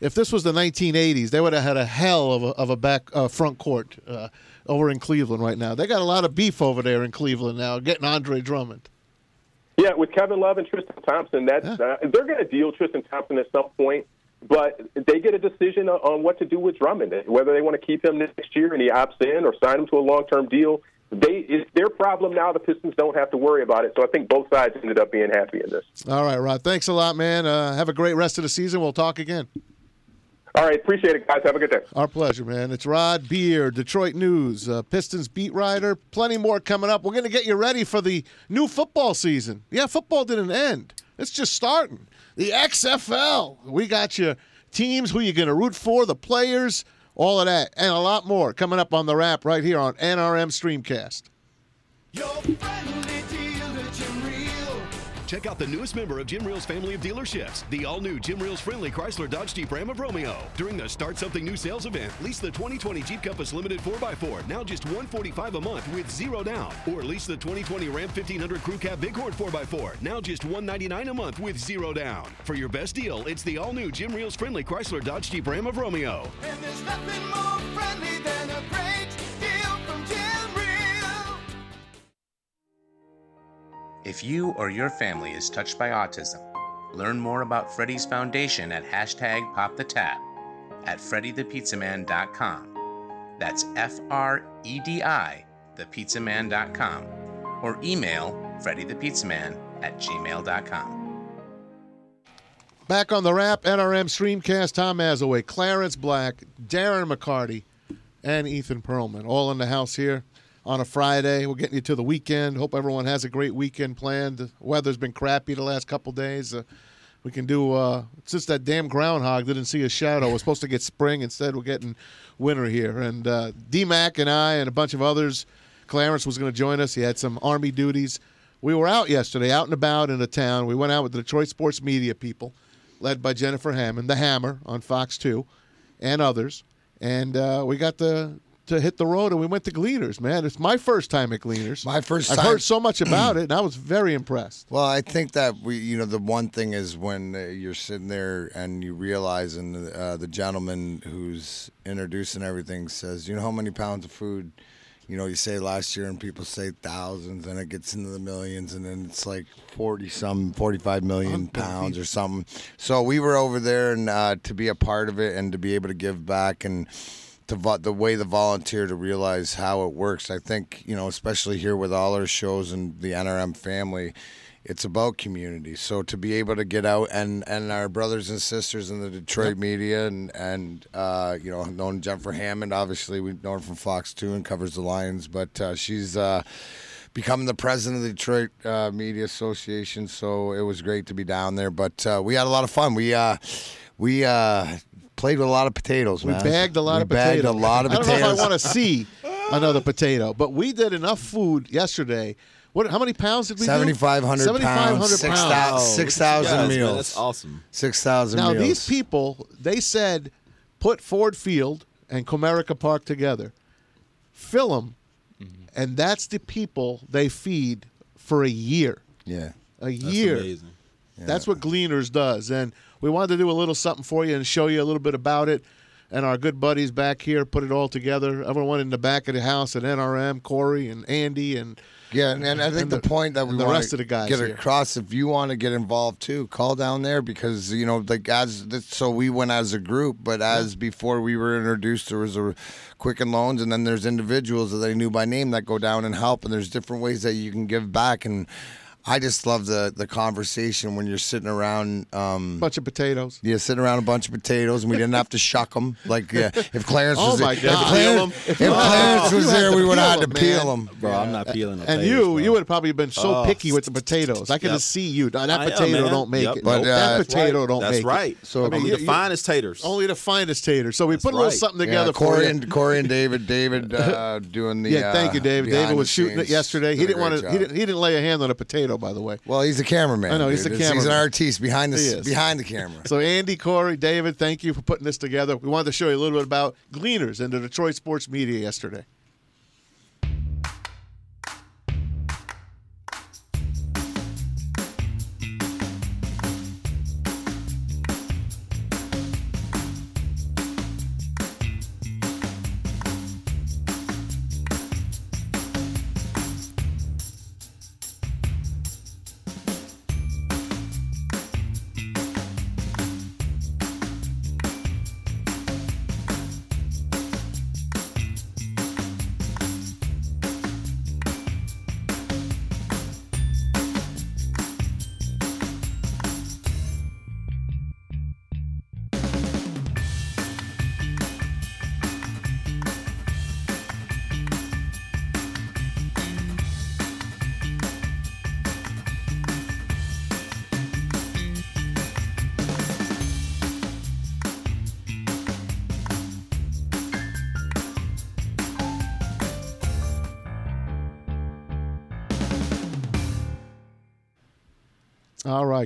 if this was the 1980s, they would have had a hell of a, of a back uh, front court uh, over in Cleveland right now. They got a lot of beef over there in Cleveland now, getting Andre Drummond. Yeah, with Kevin Love and Tristan Thompson, that's uh, they're going to deal Tristan Thompson at some point, but they get a decision on- on what to do with Drummond, whether they want to keep him next year and he opts in or sign him to a long-term deal. They it's their problem now. The Pistons don't have to worry about it, so I think both sides ended up being happy in this. All right, Rod, thanks a lot, man. Uh, have a great rest of the season. We'll talk again. All right, appreciate it, guys. Have a good day. Our pleasure, man. It's Rod Beard, Detroit News, uh, Pistons beat writer. Plenty more coming up. We're going to get you ready for the new football season. Yeah, football didn't end. It's just starting. The XFL. We got your teams, who you're going to root for, the players, all of that, and a lot more coming up on the Rap right here on NRM Streamcast. Check out the newest member of Jim Riehl's family of dealerships, the all-new Jim Riehl's friendly Chrysler Dodge Jeep Ram of Romeo. During the Start Something New sales event, lease the 2020 Jeep Compass Limited 4x4, now just 145 a month with zero down. Or lease the 2020 Ram 1500 Crew Cab Bighorn 4x4, now just 199 a month with zero down. For your best deal, it's the all-new Jim Riehl's friendly Chrysler Dodge Jeep Ram of Romeo. If you or your family is touched by autism, learn more about Freddy's Foundation at hashtag PopTheTap at freddythepizzaman.com. That's F R E D I, thepizzaman.com, or email freddythepizzaman at gmail.com. Back on the Rap, NRM Streamcast, Tom Mazawey, Clarence Black, Darren McCarty, and Ethan Perlman, all in the house here on a Friday. We're getting you to the weekend. Hope everyone has a great weekend planned. The weather's been crappy the last couple days. Uh, we can do. Uh, just that damn groundhog didn't see a shadow. We're supposed to get spring instead. We're getting winter here. And uh, D Mac and I and a bunch of others. Clarence was going to join us. He had some army duties. We were out yesterday, out and about in the town. We went out with the Detroit sports media people, led by Jennifer Hammond, the Hammer on Fox Two, and others. And uh, we got the to hit the road, and we went to Gleaners. Man, it's my first time at Gleaners. My first I've time- heard so much about it, and I was very impressed. Well, I think that we, you know, the one thing is when uh, you're sitting there and you realize, and uh, the gentleman who's introducing everything says, you know, how many pounds of food, you know, you say last year, and people say thousands, and it gets into the millions, and then it's like forty some, forty-five million pounds or something. So we were over there, and uh, to be a part of it, and to be able to give back, and to vo- the way the volunteer to realize how it works. I think you know, especially here with all our shows and the NRM family, it's about community. So to be able to get out and and our brothers and sisters in the Detroit media and and uh, you know, known Jennifer Hammond. Obviously, we've known her from Fox Two and covers the Lions, but uh, she's. Uh, Becoming the president of the Detroit uh, Media Association, so it was great to be down there. But uh, we had a lot of fun. We uh, we uh, played with a lot of potatoes, We man. bagged a lot we of bagged potatoes. a lot of I don't know if I want to see another potato, but we did enough food yesterday. What? How many pounds did we do? 7,500 pounds, 7,500 six pounds. thou- six thousand Guys, man, meals. that's awesome. Six thousand Now meals. these people, they said, put Ford Field and Comerica Park together, fill them, mm-hmm. and that's the people they feed for a year. yeah. A That's year. amazing. That's what Gleaners does. And we wanted to do a little something for you and show you a little bit about it. And our good buddies back here put it all together. Everyone in the back of the house at NRM, Corey and Andy and Yeah, and, and I think And the, the- point that we the rest of the guys get here. across, if you want to get involved too, call down there because you know the guys. so we went as a group, but as before we were introduced, there was a Quicken Loans, and then there's individuals that they knew by name that go down and help, and there's different ways that you can give back and. I just love the the conversation when you're sitting around. Um, Bunch of potatoes. yeah, sitting around a bunch of potatoes, and we didn't have to shuck them. Like yeah, if Clarence Oh was my there, God. if Clarence, Peel if 'em? Clarence Oh, was you there, we would have peel had to 'em, peel them. Bro, I'm not peeling the And potatoes, you, bro. you would have probably been so Oh, picky with the potatoes. I could Yep. just see you. That I potato man. don't make Yep. it. But, Nope, that uh, potato don't That's make right. it. So- So I mean, the you- finest taters. Only the finest taters. So we That's put a little right. something together for Corey and Corey and David, David uh, doing the. yeah, thank you, uh, David. David was shooting it yesterday. He Did a didn't want to. He didn't. He didn't lay a hand on a potato, by the way. Well, he's a cameraman. I know, he's dude. the He's an cameraman. artist behind the He s- is. behind the camera. So Andy, Corey, David, thank you for putting this together. We wanted to show you a little bit about Gleaners and the Detroit sports media yesterday.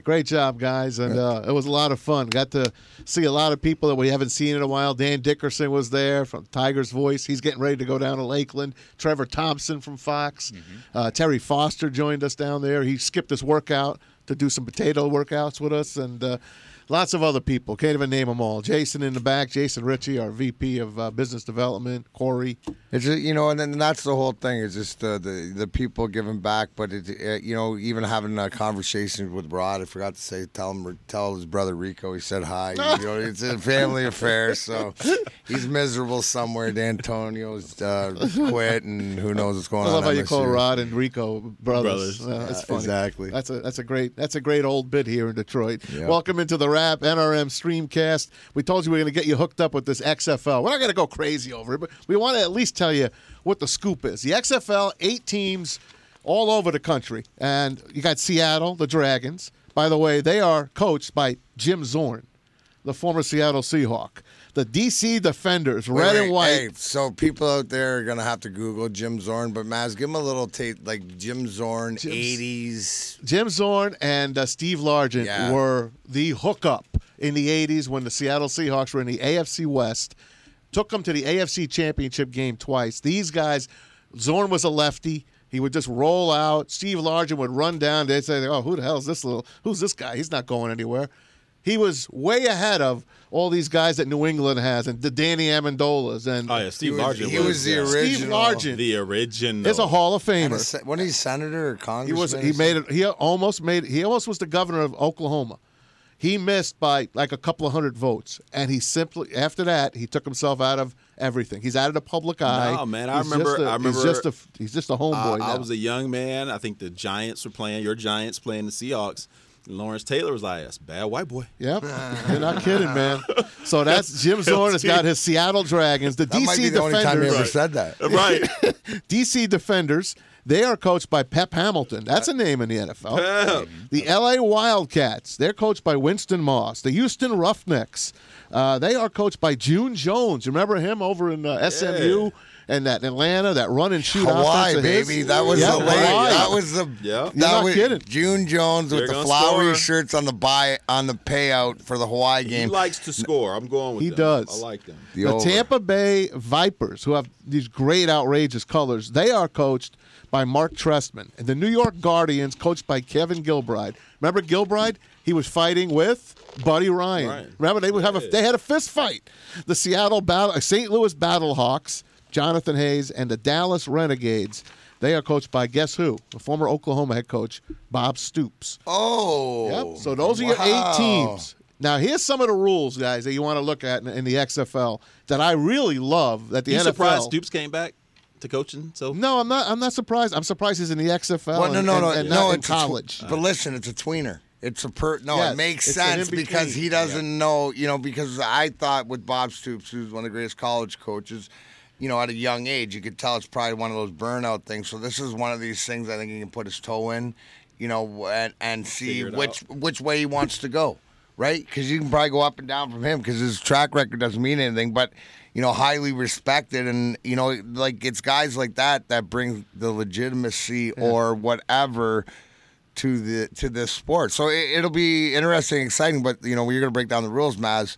Great job, guys, and uh, it was a lot of fun. Got to see a lot of people that we haven't seen in a while. Dan Dickerson was there from Tiger's Voice. He's getting ready to go down to Lakeland. Trevor Thompson from Fox. Uh, Terry Foster joined us down there. He skipped his workout to do some potato workouts with us, and uh, lots of other people. Can't even name them all. Jason in the back, Jason Ritchie, our VP of uh, Business Development. Corey. It's just, you know, and then that's the whole thing. It's just uh, the the people giving back, but it, uh, you know, even having a conversation with Rod. I forgot to say, tell him, tell his brother Rico. He said hi. you know, it's a family affair, so he's miserable somewhere. Dantonio's uh, quit, and who knows what's going on. I on. love how you this call year. Rod and Rico brothers. Brothers. Uh, that's funny. exactly. That's a that's a great that's a great old bit here in Detroit. Yeah. Welcome into the Rap NRM Streamcast. We told you we are going to get you hooked up with this XFL. We're not going to go crazy over it, but we want to at least tell you what the scoop is. The XFL, eight teams all over the country, and you got Seattle, the Dragons. By the way, they are coached by Jim Zorn, the former Seattle Seahawk. The DC Defenders, Wait, red wait, and white. Hey, so people out there are gonna have to Google Jim Zorn, but Maz, give him a little tape, like Jim Zorn, eighties. Jim Zorn and uh, Steve Largent Yeah. were the hookup in the 80s when the Seattle Seahawks were in the AFC West. Took them to the AFC Championship game twice. These guys, Zorn was a lefty. He would just roll out. Steve Largent would run down. They'd say, "Oh, who the hell is this little? Who's this guy? He's not going anywhere." He was way ahead of all these guys that New England has, and the Danny Amendolas, and Oh yeah, Steve He Largent. he was the yeah. original. Steve Largent The original. is a Hall of And a Famer. se- When he's senator or He congressman, was. He made it. He almost made. He almost was the governor of Oklahoma. He missed by like a couple of hundred votes, and he simply after that he took himself out of everything. He's out of the public eye. No, man, I He's remember- Just a, I remember- He's just a. He's just a homeboy I, now. I was a young man. I think the Giants were playing. Your Giants playing the Seahawks. And Lawrence Taylor was like, "That's a bad white boy." Yep, you're not kidding, man. So that's Jim Zorn has got his Seattle Dragons, the That DC might be the only time he Defenders. ever said that. Right. DC Defenders. They are coached by Pep Hamilton. That's a name in the NFL. Pep. The LA Wildcats. They're coached by Winston Moss. The Houston Roughnecks. Uh, they are coached by June Jones. You remember him over in uh, SMU and that Atlanta, that run and shoot Hawaii, offense of his? baby. That was Yeah, the late. Hawaii. That was the. Yeah. That You're not was kidding. June Jones with They're the flowery score. shirts on the buy on the payout for the Hawaii game. He likes to score. I'm going with He them. does. I like them. The The. Tampa Bay Vipers, who have these great, outrageous colors, they are coached by Mark Trestman. And the New York Guardians, coached by Kevin Gilbride. Remember Gilbride? He was fighting with Buddy Ryan. Ryan. Remember they would have a they had a fist fight. The Seattle Battle, St. Louis Battlehawks, Jonathan Hayes, and the Dallas Renegades. They are coached by guess who? The former Oklahoma head coach Bob Stoops. Oh. Yep. So those are your eight teams. Now here's some of the rules, guys, that you want to look at in, in the XFL that I really love. That the You NFL. surprised Stoops came back? to coaching? So No, I'm not. I'm not surprised. I'm surprised he's in the XFL. Well, no, and, no, and- no, and no. not in it's a tw- college. but listen, it's a tweener. It's a per. No, Yes, it makes sense because he doesn't know. You know, because I thought with Bob Stoops, who's one of the greatest college coaches, you know, at a young age, you could tell it's probably one of those burnout things. So this is one of these things I think he can put his toe in, you know, and and see Figure it which which way he wants to go, right? Because you can probably go up and down from him because his track record doesn't mean anything, but. You know, highly respected, and you know, like it's guys like that that bring the legitimacy or whatever to the to this sport. So it, it'll be interesting, exciting. But you know, you're going to break down the rules, Maz,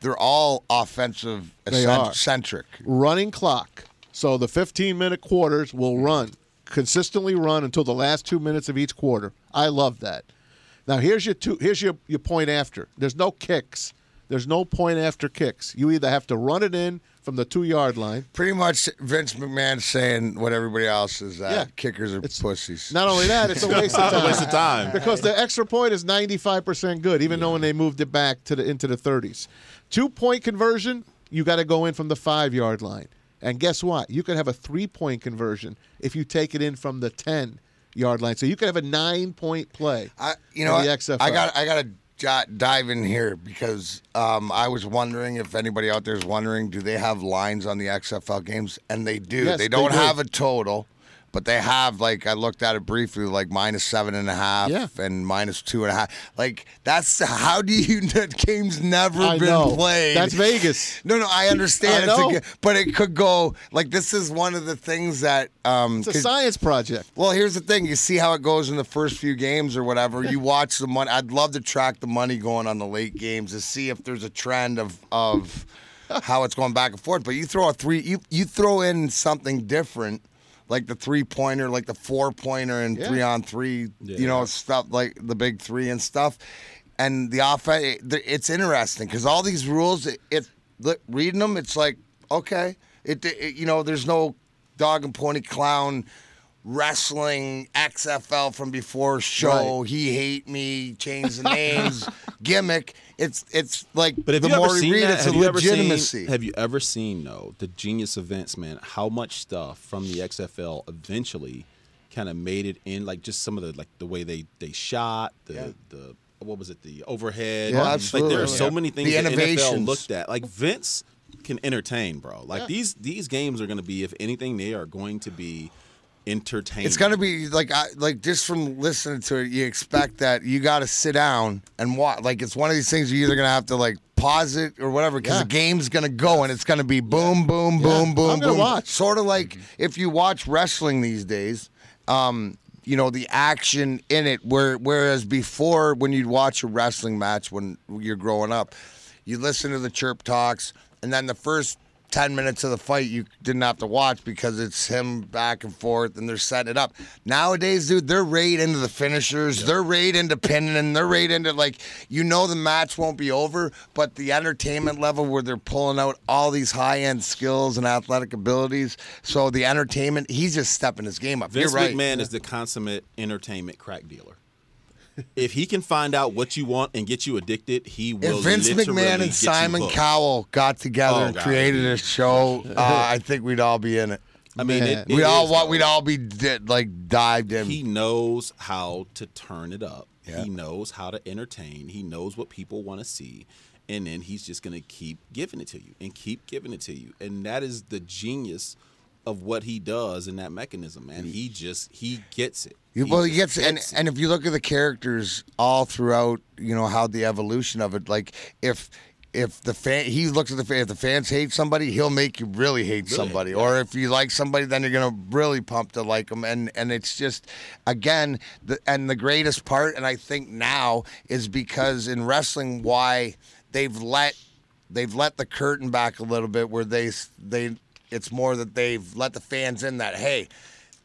they're all offensive They are. centric. running clock. So the 15 minute quarters will run consistently run until the last two minutes of each quarter. I love that. Now here's your two. Here's your your point after. There's no kicks. There's no point after kicks. You either have to run it in from the two yard line. Pretty much, Vince McMahon saying what everybody else is that Yeah. kickers are It's- pussies. Not only that, it's a waste of time. waste of time. because the extra point is 95% good, even though when they moved it back to the into the 30s. Two point conversion, you got to go in from the five yard line. And guess what? You could have a three point conversion if you take it in from the 10 yard line. So you could have a nine point play. I, you know, the I, XFL. I got I got to j- dive in here because um, I was wondering if anybody out there is wondering, do they have lines on the XFL games? And they do. Yes, they they don't do. have a total. But they have like I looked at it briefly, like minus seven and a half Yeah. and minus two and a half. Like that's how do you? That game's never I been know. played. That's Vegas. No, no, I understand. I g- but it could go like this is one of the things that um, It's a science project. well, here's the thing. You see how it goes in the first few games or whatever. You watch the money. I'd love to track the money going on the late games to see if there's a trend of of how it's going back and forth. But you throw a three, you you throw in something different, like the three pointer, like the four pointer, and Yeah. three on three. You know stuff like the big three and stuff. And the offense, it's interesting because all these rules, it, it reading them, it's like okay, it, it you know, there's no dog and pony clown wrestling XFL from before show. Right. He hate me, change the names, gimmick. It's it's like But the more you read, that? it's have a ever seen- legitimacy. have you ever seen though the genius events, man? How much stuff from the XFL eventually kind of made it in, like just some of the like the way they they shot the the what was it the overhead? Yeah, like absolutely. there are so Yeah. many things The NFL looked at. Like Vince can entertain, bro. Like Yeah. these these games are going to be, if anything, they are going to be entertaining. It's gonna be like I, like just from listening to it, you expect that you got to sit down and watch. Like it's one of these things you're either gonna have to like pause it or whatever because Yeah. the game's gonna go and it's gonna be boom, boom, Yeah. boom, boom, I'm boom. watch. Sort of like if you watch wrestling these days. Um, you know the action in it, where whereas before when you'd watch a wrestling match when you're growing up, you listen to the chirp talks, and then the first 10 minutes of the fight you didn't have to watch because it's him back and forth and they're setting it up. Nowadays, dude, they're right into the finishers. They're right into pinning and they're right into like, you know, the match won't be over, but the entertainment level where they're pulling out all these high end skills and athletic abilities. So the entertainment, he's just stepping his game up. Vince You're right. McMahon is the consummate entertainment crack dealer. If he can find out what you want and get you addicted, he will. If Vince McMahon and Simon. Cowell got together Oh, and created a show, uh, I think we'd all be in it. I mean, Man. it, We'd all though. we'd all be di- like dived in. He knows how to turn it up. Yeah. He knows how to entertain. He knows what people want to see. And then he's just going to keep giving it to you and keep giving it to you. And that is the genius of what he does in that mechanism, man. He just, he gets it. You- well, he just gets and it. and if you look at the characters all throughout, you know how the evolution of it. Like if if the fan, he looks at the fan. If the fans hate somebody, he'll make you really hate somebody. Or if you like somebody, then you're gonna really pump to like them. And and it's just again, the and the greatest part, and I think now is because in wrestling, why they've let they've let the curtain back a little bit, where they they it's more that they've let the fans in that hey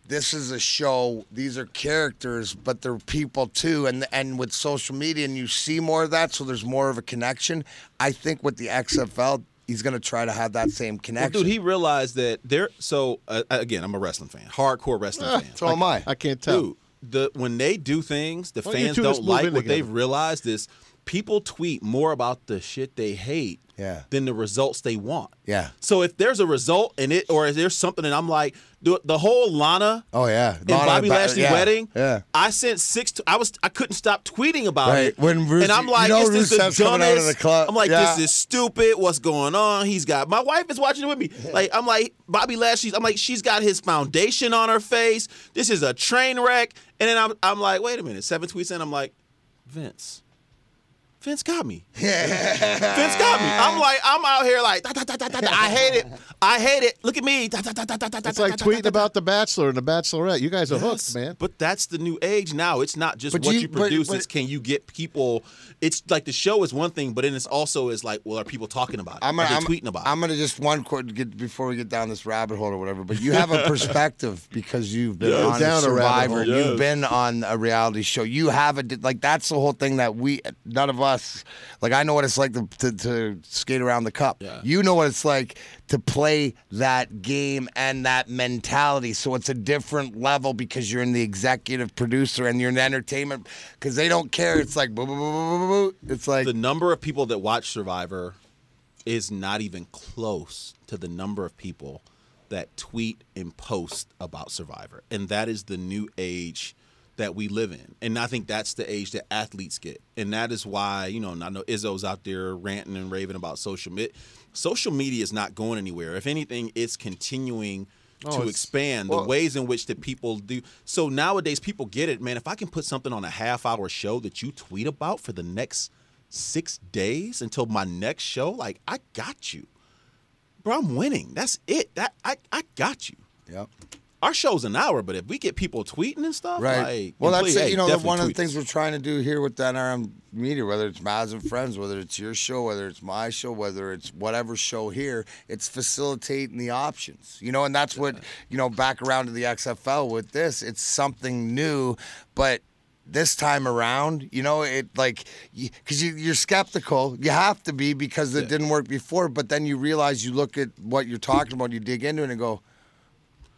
this is a show. These are characters, but they're people too. And and with social media, and you see more of that, so there's more of a connection. I think with the XFL, he's going to try to have that same Well, connection. dude, he realized that there. So uh, again, I'm a wrestling fan, hardcore wrestling fan. so am I. I can't tell. Dude, the when they do things, the Why fans don't like what together? they've realized is people tweet more about the shit they hate Yeah. than the results they want. Yeah. So if there's a result in it, or if there's something, and I'm like, the, the whole Lana Oh yeah. and Lana Bobby Lashley yeah, wedding, Yeah. I sent six. To, I was I couldn't stop tweeting about Right. it. When Rusev- and I'm you like, know is this the out of dumbest? the club. I'm like, Yeah. this is stupid. What's going on? He's got my wife is watching it with me. Like I'm like Bobby Lashley's. I'm like she's got his foundation on her face. This is a train wreck. And then I'm I'm like, wait a minute. Seven tweets in. I'm like, Vince. Vince got me. Vince got me. I'm like, I'm out here like, da, da, da, da, da, da. I hate it. I hate it. Look at me. Da, da, da, da, da, da, It's da, like da, da, tweeting da, da. about The Bachelor and The Bachelorette. You guys are hooked, Yes, man. But that's the new age now. It's not just But what you- you, but- produce. but- it's can you get people. It's like the show is one thing, but then it's also is like, well, are people talking about it? I'm are gonna, they I'm, tweeting about I'm it? gonna just one quote get before we get down this rabbit hole or whatever. But you have a perspective because you've been Yes. on Down a a rabbit Survivor. hole. You've Yes. been on a reality show. You have a like that's the whole thing that we none of us like. I know what it's like to to, to skate around the cup. Yeah. You know what it's like to play that game and that mentality. So it's a different level because you're in the executive producer and you're in entertainment because they don't care. It's like boo, boo, boo, boo, boo, boo. It's like The number of people that watch Survivor is not even close to the number of people that tweet and post about Survivor, and that is the new age that we live in. And I think that's the age that athletes get, and that is why you know I know Izzo's out there ranting and raving about social media. Social media is not going anywhere. If anything, it's continuing Oh, to it's- expand the ways in which that people do. So nowadays, people get it, man. If I can put something on a half-hour show that you tweet about for the next six days until my next show, like I got you, bro. I'm winning. That's it. That I I got you. Yep. Our show's an hour, but if we get people tweeting and stuff, Right. Like, well, that's please, it. hey, You know, one of the things us. we're trying to do here with the NRM media, whether it's Maz and Friends, whether it's your show, whether it's my show, whether it's whatever show here, it's facilitating the options. You know, and that's what, you know, back around to the XFL with this, it's something new, but this time around, you know, it like because you, you're skeptical. You have to be because it didn't work before. But then you realize you look at what you're talking about, you dig into it, and go,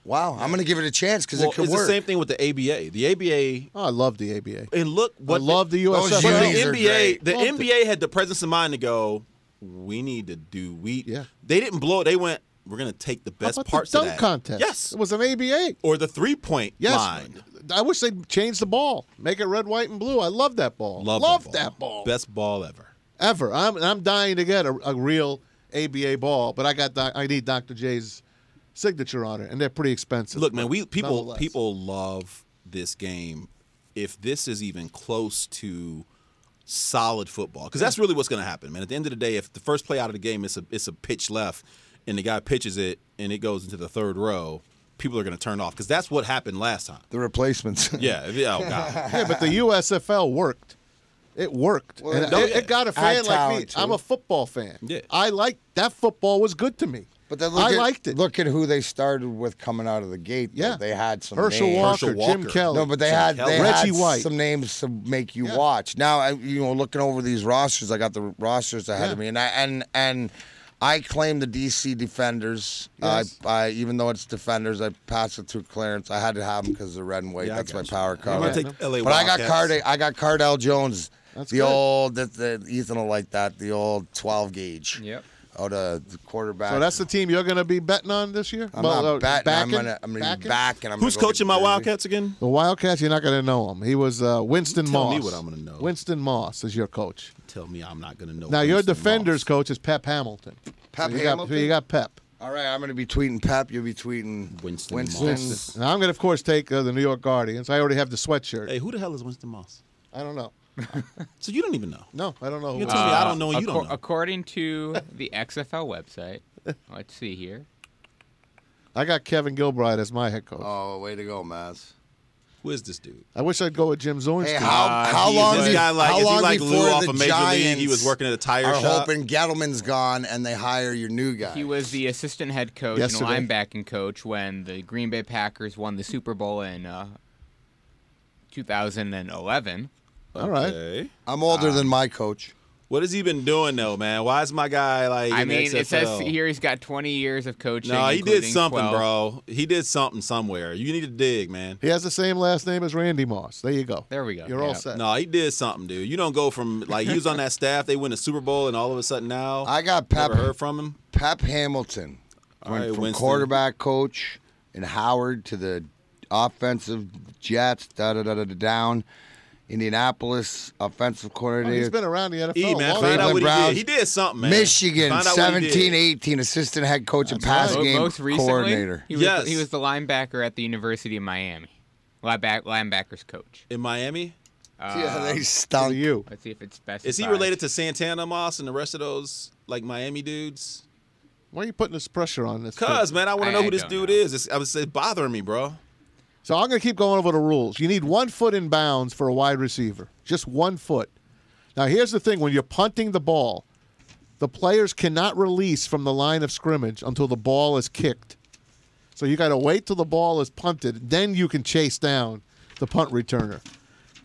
"Wow, I'm going to give it a chance because Well, it could it's work." the same thing with the ABA. The ABA, Oh, I love the ABA. and look what I love the Those USFL. But the NBA, the Loved it. NBA had the presence of mind to go. We need to do. We Yeah. They didn't blow it. They went. We're gonna take the best about parts the of that. contest. Yes. It was an ABA. Or the three point Yes. line. I wish they'd change the ball. Make it red, white, and blue. I love that ball. Love, that ball. Best ball ever. Ever. I'm, I'm dying to get a, a real ABA ball, but I got doc- I need Dr. J's signature on it, and they're pretty expensive. Look, man, we people people love this game. If this is even close to solid football, because that's really what's going to happen, man. At the end of the day, if the first play out of the game is a it's a pitch left, and the guy pitches it and it goes into the third row, people are going to turn off because that's what happened last time. the replacements. Yeah. yeah, Oh God. yeah, but the USFL worked. It worked. Well, and it, it got a fan like me. too. I'm a football fan. Yeah. I like that football was good to me. But then look I at, liked it. Look at who they started with coming out of the gate. though. Yeah. they had some Herschel names. Walker, Herschel Jim Kelly. No, but they Jim had Kelly. they Reggie had White. some names to make you Yeah. watch. Now, I, you know, looking over these rosters, I got the rosters ahead of me, and I and and I claim the DC Defenders. Yes. I, I even though it's Defenders, I passed it through Clarence. I had to have them because they're red and white. Yeah, That's my got you. power I'm color. going to take LA But I got Card I got Cardale Jones. That's the good. old that the Ethan will like that. The old twelve gauge. Yep. Out of the quarterback. So that's the team you're going to be betting on this year? I'm Well, not uh, betting. I'm backing? gonna, I'm gonna Backing? be back, and I'm Who's gonna go coaching my Jersey. Wildcats again? The Wildcats, you're not going to know him. He was uh, Winston Tell Moss. me what I'm gonna know. Winston Moss is your coach. Tell me I'm not going to know. Now your defenders Moss. coach is Pep Hamilton. Pep so you Got, so you got Pep. All right, I'm going to be tweeting Pep. You'll be tweeting Winston Winston. Moss. And I'm going to, of course, take uh, the New York Guardians. I already have the sweatshirt. Hey, who the hell is Winston Moss? I don't know. So you don't even know. No, I don't know. You tell is. me I don't know and you Acco- don't know. According to the XFL website, let's see here. I got Kevin Gilbride as my head coach. Oh, way to go, Maz. Who is this dude? I wish I'd go with Jim Zoinski. Hey, how, Uh, how he- long? This be- guy like how is he long like before Lou off the of Major League? He Giants was working at a tire are shop. hoping Gettleman's gone and they hire your new guy. He was the assistant head coach Yesterday. and linebacking coach when the Green Bay Packers won the Super Bowl in uh, 2011. All right. Okay. I'm older ah. than my coach. What has he been doing though, man? Why is my guy like? I in the mean, it says here he's got 20 years of coaching. No, he did something, 12. bro. He did something somewhere. You need to dig, man. He has the same last name as Randy Moss. There you go. There we go. You're all set. No, he did something, dude. You don't go from like he was on that staff. They win the Super Bowl, and all of a sudden now I got Pep never heard from him. Pep Hamilton All went right, from Winston. quarterback coach in Howard to the offensive Jets, da da da da da down. Indianapolis offensive Oh, coordinator. he's been around the NFL. E man, long find out time. what he Browns. did. He did something, man. Michigan, Find out what he did. 17 18, assistant head coach and That's pass right. game Most recently, coordinator. He was, Yes. he was the linebacker at the University of Miami. Lineback, linebackers coach. in Miami. yeah, they To stunk. you. Let's see if it's best. Is he related to Santana Moss and the rest of those like Miami dudes? Why are you putting this pressure on this? Cause man, I want to know I who this dude know. is. It's, I was it's bothering me, bro. So I'm going to keep going over the rules. You need one foot in bounds for a wide receiver, just one foot. Now, here's the thing when you're punting the ball, the players cannot release from the line of scrimmage until the ball is kicked. So you got to wait till the ball is punted, then you can chase down the punt returner.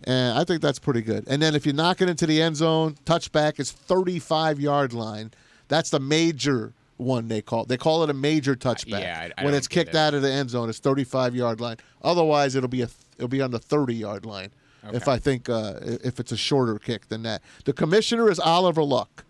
And I think that's pretty good. And then if you knock it into the end zone, touchback is 35 yard line. That's the major one they call. They call it a major touchback. yeah, I- I when it's kicked it. out of the end zone, it's 35 yard line. Otherwise, it'll be a it'll be on the 30 yard line. If I think uh, if it's a shorter kick than that, the commissioner is Oliver Luck,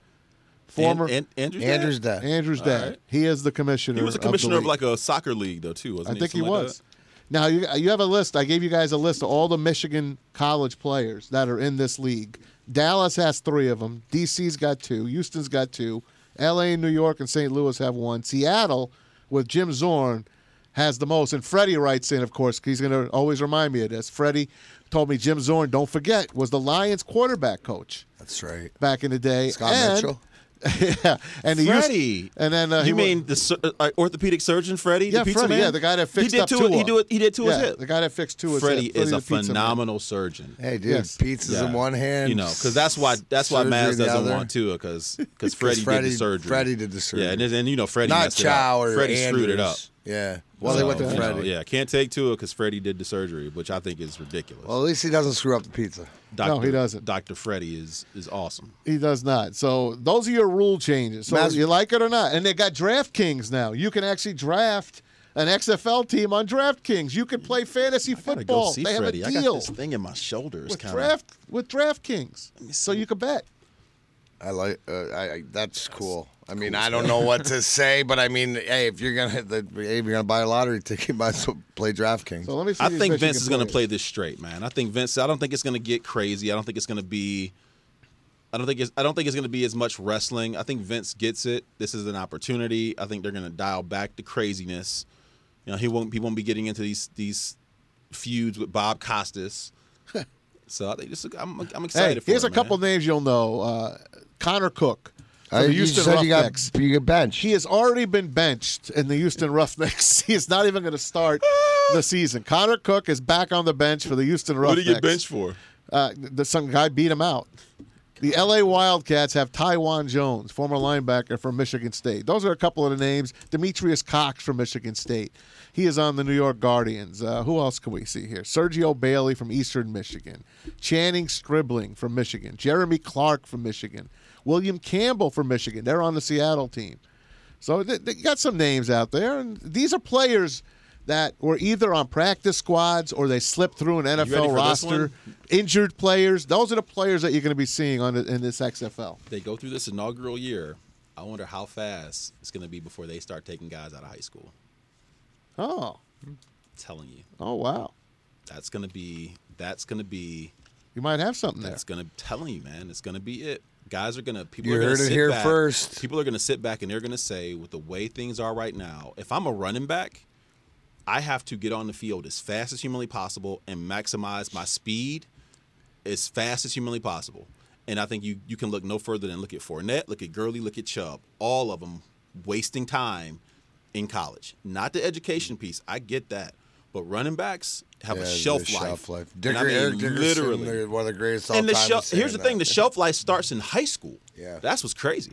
former and, and Andrew's dad? Andrew's dad. Andrew's dad. right. He is the commissioner. He was a commissioner of, league. like a soccer league though too, I wasn't think he Something like was. Now you you have a list. I gave you guys a list of all the Michigan college players that are in this league. Dallas has three of them. DC's got two. Houston's got two. L.A., New York, and St. Louis have one. Seattle, with Jim Zorn, has the most. And Freddie writes in, of course, he's going to always remind me of this. Freddie told me Jim Zorn, don't forget, was the Lions quarterback coach That's right. back in the day. Scott and, Mitchell. yeah, and he used- and then uh, you wa- mean the sur- uh, orthopedic surgeon Freddie? Yeah, the pizza Freddie, man? yeah, the guy that fixed he did up two, Tua. He, do, he did to his yeah, hip. the guy that fixed Tua. Freddie is a the pizza man. phenomenal surgeon. Hey, dude, Yes. pizzas in one hand. You know, because that's why that's why surgery Maz doesn't other. want Tua because because Freddie, Freddie- did the surgery. Freddie did the surgery. Yeah, and, and you know Freddie Not messed it Chow up. or Freddie screwed it up. Andrews. Yeah. Well, they went to you know, Freddie. yeah, can't take Tua because Freddie did the surgery, which I think is ridiculous. Well, at least he doesn't screw up the pizza. Dr. No, he doesn't. Dr. Freddie is is awesome. He does not. So those are your rule changes. So Mas- you like it or not. And they got DraftKings now. You can actually draft an XFL team on DraftKings. You can play fantasy I football. go see they Freddie. have I a got this thing in my shoulders. with kinda. draft with DraftKings. So you can bet. I like. Uh, I, I that's cool. I mean, I don't know what to say, but I mean, hey, if you're gonna the, hey, if you're gonna buy a lottery ticket, you might as well play DraftKings. So let me see. I think Vince is going to play this straight, man. I think Vince. I don't think it's going to get crazy. I don't think it's going to be. I don't think it's. I don't think it's going to be as much wrestling. I think Vince gets it. This is an opportunity. I think they're going to dial back the craziness. You know, he won't. He won't be getting into these these feuds with Bob Costas. so I think this. Is, I'm. I'm excited. Hey, for here's it, a couple names you'll know. Uh, Connor Cook. From Uh, the you Houston said you got Roughnecks. you get benched. He has already been benched in the Houston Roughnecks. He is not even going to start the season. Connor Cook is back on the bench for the Houston Roughnecks. What Roughnecks. did he get benched for? Uh, the, some guy beat him out. The LA Wildcats have Taiwan Jones, former linebacker from Michigan State. Those are a couple of the names. Demetrious Cox from Michigan State. He is on the New York Guardians. Uh, who else can we see here? Sergio Bailey from Eastern Michigan. Channing Stribling from Michigan. Jeremy Clark from Michigan. William Campbell from Michigan. They're on the Seattle team. So they, they got some names out there, and these are players that were either on practice squads or they slipped through an NFL roster. Injured players. Those are the players that you're going to be seeing on the, in this XFL. They go through this inaugural year. I wonder how fast it's going to be before they start taking guys out of high school. Oh, I'm telling you, oh wow! that's going to be. That's going to be. You might have something there. That's gonna telling you, man. It's gonna be it. Guys are gonna people You are gonna heard it sit here back. first. People are gonna sit back and they're gonna say, with the way things are right now, if I'm a running back, I have to get on the field as fast as humanly possible and maximize my speed as fast as humanly possible. And I think you you can look no further than look at Fournette, look at Gurley, look at Chubb. All of them wasting time in college. Not the education piece. I get that. But running backs have Yeah, a shelf life. Shelf life. And Dicker, I mean, Eric Dickerson, literally. one of the greatest all And the time. shelf, here's the say thing: that. the shelf life starts in high school. Yeah. that's what's crazy.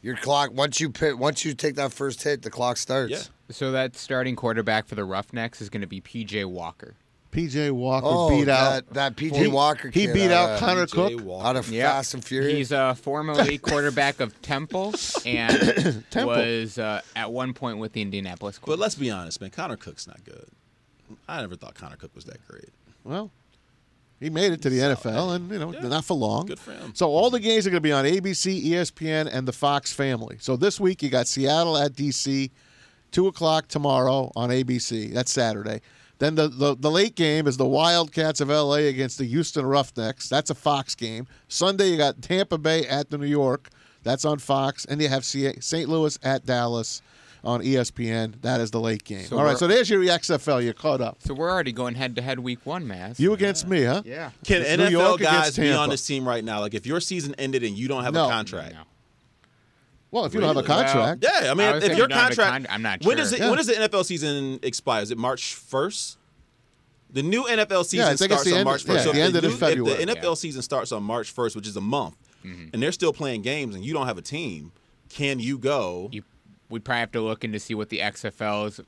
Your clock once you pit, once you take that first hit, the clock starts. Yeah, So that starting quarterback for the Roughnecks is going to be PJ Walker. PJ Walker Oh, beat that, out. that PJ Walker. He kid beat out of- Connor Cook. Walker. out of Yeah. Fast and Furious. He's a formerly quarterback of Temple and Temple. was uh, at one point with the Indianapolis But let's be honest, man. Connor Cook's not good. I never thought Connor Cook was that great. Well, he made it to the NFL, and you know, Yeah. not for long. Good for him. So all the games are going to be on ABC, ESPN, and the Fox family. So this week you got Seattle at DC, two o'clock tomorrow on ABC. That's Saturday. Then the, the the late game is the Wildcats of LA against the Houston Roughnecks. That's a Fox game. Sunday you got Tampa Bay at the New York. That's on Fox, and you have St. Louis at Dallas on ESPN. That is the late game. So all right, so there's your XFL. You're caught up. so we're already going head to head week one, Maz. You against me, huh? yeah. Can It's NFL York guys be on this team right now? Like, if your season ended and you don't have No. a contract, No. Well, if you don't have a Really? contract, yeah. I mean, I if your you don't have a contract, con- I'm not When sure. does it? Yeah. When does the NFL season expire? Is it March first? The new NFL season I think it's starts the on end- March yeah, first. the end of new, February. If the NFL Yeah. season starts on March first, which is a month, Mm-hmm. and they're still playing games, and you don't have a team, can you go? You, we'd probably have to look into see what the XFL's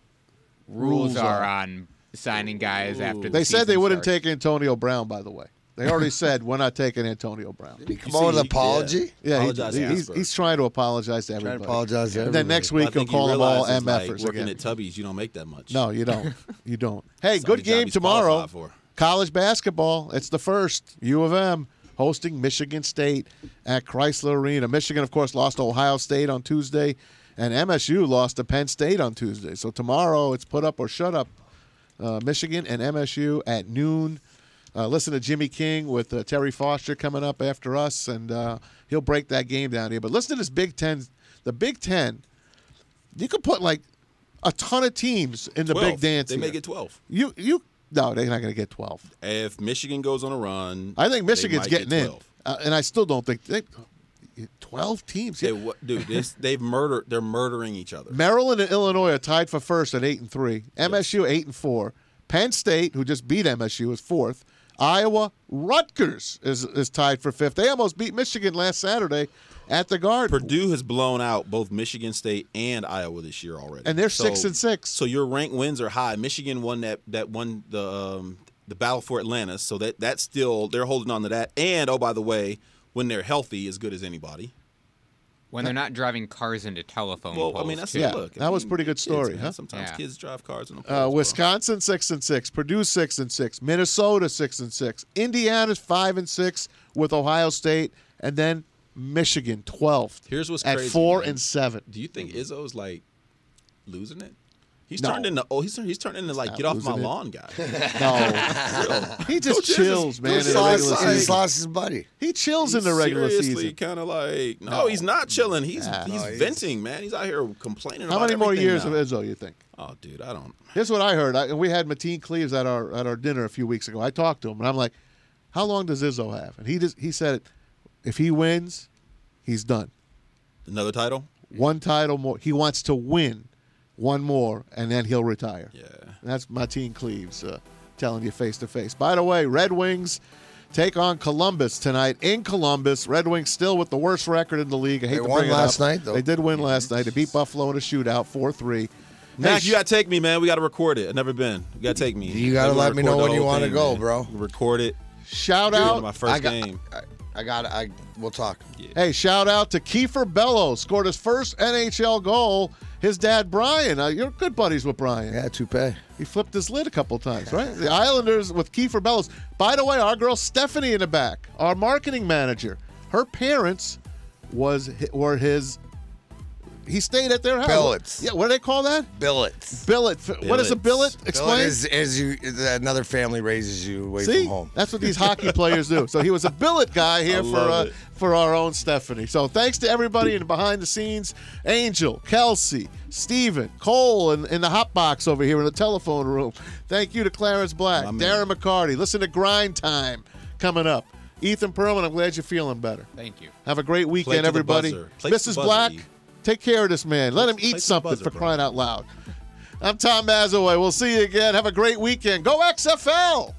rules, Rules are, are. on signing guys after the They said they season wouldn't starts. take Antonio Brown. By the way, they already said we're not taking Antonio Brown. Did he come on with an apology? Yeah, he- Apologize to he's, he's trying to apologize to Trying to everybody. apologize to And then everybody. next Well, I week he'll call them all realizes, like, MFers working again. at Tubby's, you don't make that much. No, you don't. You don't. Hey, It's good game tomorrow. for. College basketball. It's the first. U of M hosting Michigan State at Chrysler Arena. Michigan, of course, lost to Ohio State on Tuesday, and MSU lost to Penn State on Tuesday. So tomorrow it's put up or shut up. Uh, Michigan and MSU at noon. Uh, listen to Jimmy King with uh, Terry Foster coming up after us, and uh, he'll break that game down here. But listen to this Big Ten. The Big Ten, you could put like a ton of teams in the 12. big dance. They here. make it twelve. You you no, they're not going to get twelve. If Michigan goes on a run, I think Michigan's getting get in, uh, and I still don't think they. Twelve teams. They, dude, this, they've murdered. They're murdering each other. Maryland and Illinois are tied for first at eight and three. MSU eight and four. Penn State, who just beat MSU, is fourth. Iowa, Rutgers is is tied for fifth. They almost beat Michigan last Saturday at the Garden. Purdue has blown out both Michigan State and Iowa this year already, And they're six and six. So your ranked wins are high. Michigan won that that won the um, the battle for Atlantis, so that that's still they're holding on to that. And oh, by the way, when they're healthy, as good as anybody. when they're not driving cars into telephone Well, I poles. mean that's too. Yeah, look. I that was a mean, pretty good kids, story, man. huh? Sometimes Yeah. kids drive cars in the Uh, Wisconsin six and six, Purdue six and six, Minnesota six and six, Indiana's five and six with Ohio State, and then Michigan twelfth. Here's what's at crazy, four man. and seven. Do you think Izzo's like losing it? He's No. turned into oh he's he's turned into like get off my it. lawn guy. No, he just Coach Izzo's- chills, man. Coach In the He regular lost, like- lost his buddy. He chills in the regular seriously season. kind of like no, he's not chilling. He's Nah. he's No, he's- venting, man. He's out here complaining. How about many more years now. of Izzo you think? Oh, dude, I don't. Here's what I heard. I, we had Mateen Cleaves at our at our dinner a few weeks ago. I talked to him, and I'm like, "How long does Izzo have?" And he just he said, "If he wins, he's done. Another title? One title more. He wants to win one more, and then he'll retire." Yeah. And that's Mateen Cleaves uh, telling you face to face. By the way, Red Wings take on Columbus tonight in Columbus. Red Wings still with the worst record in the league. I hate They to won bring it last up. night, though. They did win last night. They beat Buffalo in a shootout, four three. Mac, you gotta take me, man. We gotta record it. I've never been. You gotta take me. You gotta Maybe let me know the when you wanna go, man. bro. Record it. Shout Dude, out my first I got, game. I, I got. I. We'll talk. Hey, shout out to Kiefer Bellows. Scored his first NHL goal. His dad, Brian. Uh, you're good buddies with Brian. Yeah, toupee. He flipped his lid a couple times, right? the Islanders with Kiefer Bellows. By the way, our girl Stephanie in the back, our marketing manager, her parents was were his. He stayed at their house. Billets. Yeah, what do they call that? Billets. Billet. What is a billet? Billets. Explain. Billet is, is you another family raises you away See, from home. that's what these hockey players do. So he was a billet guy here I for uh, for our own Stephanie. So thanks to everybody in behind the scenes, Angel, Kelsey, Steven, Cole, and in the hot box over here in the telephone room. Thank you to Clarence Black, My man. Darren McCarty. Listen to Grind Time coming up. Ethan Perlman, I'm glad you're feeling better. Thank you. Have a great Play weekend, to everybody. buzzer. Play to the Mrs. Black, E. take care of this man. Let him eat something for crying out loud. I'm Tom Mazawey. We'll see you again. Have a great weekend. Go XFL!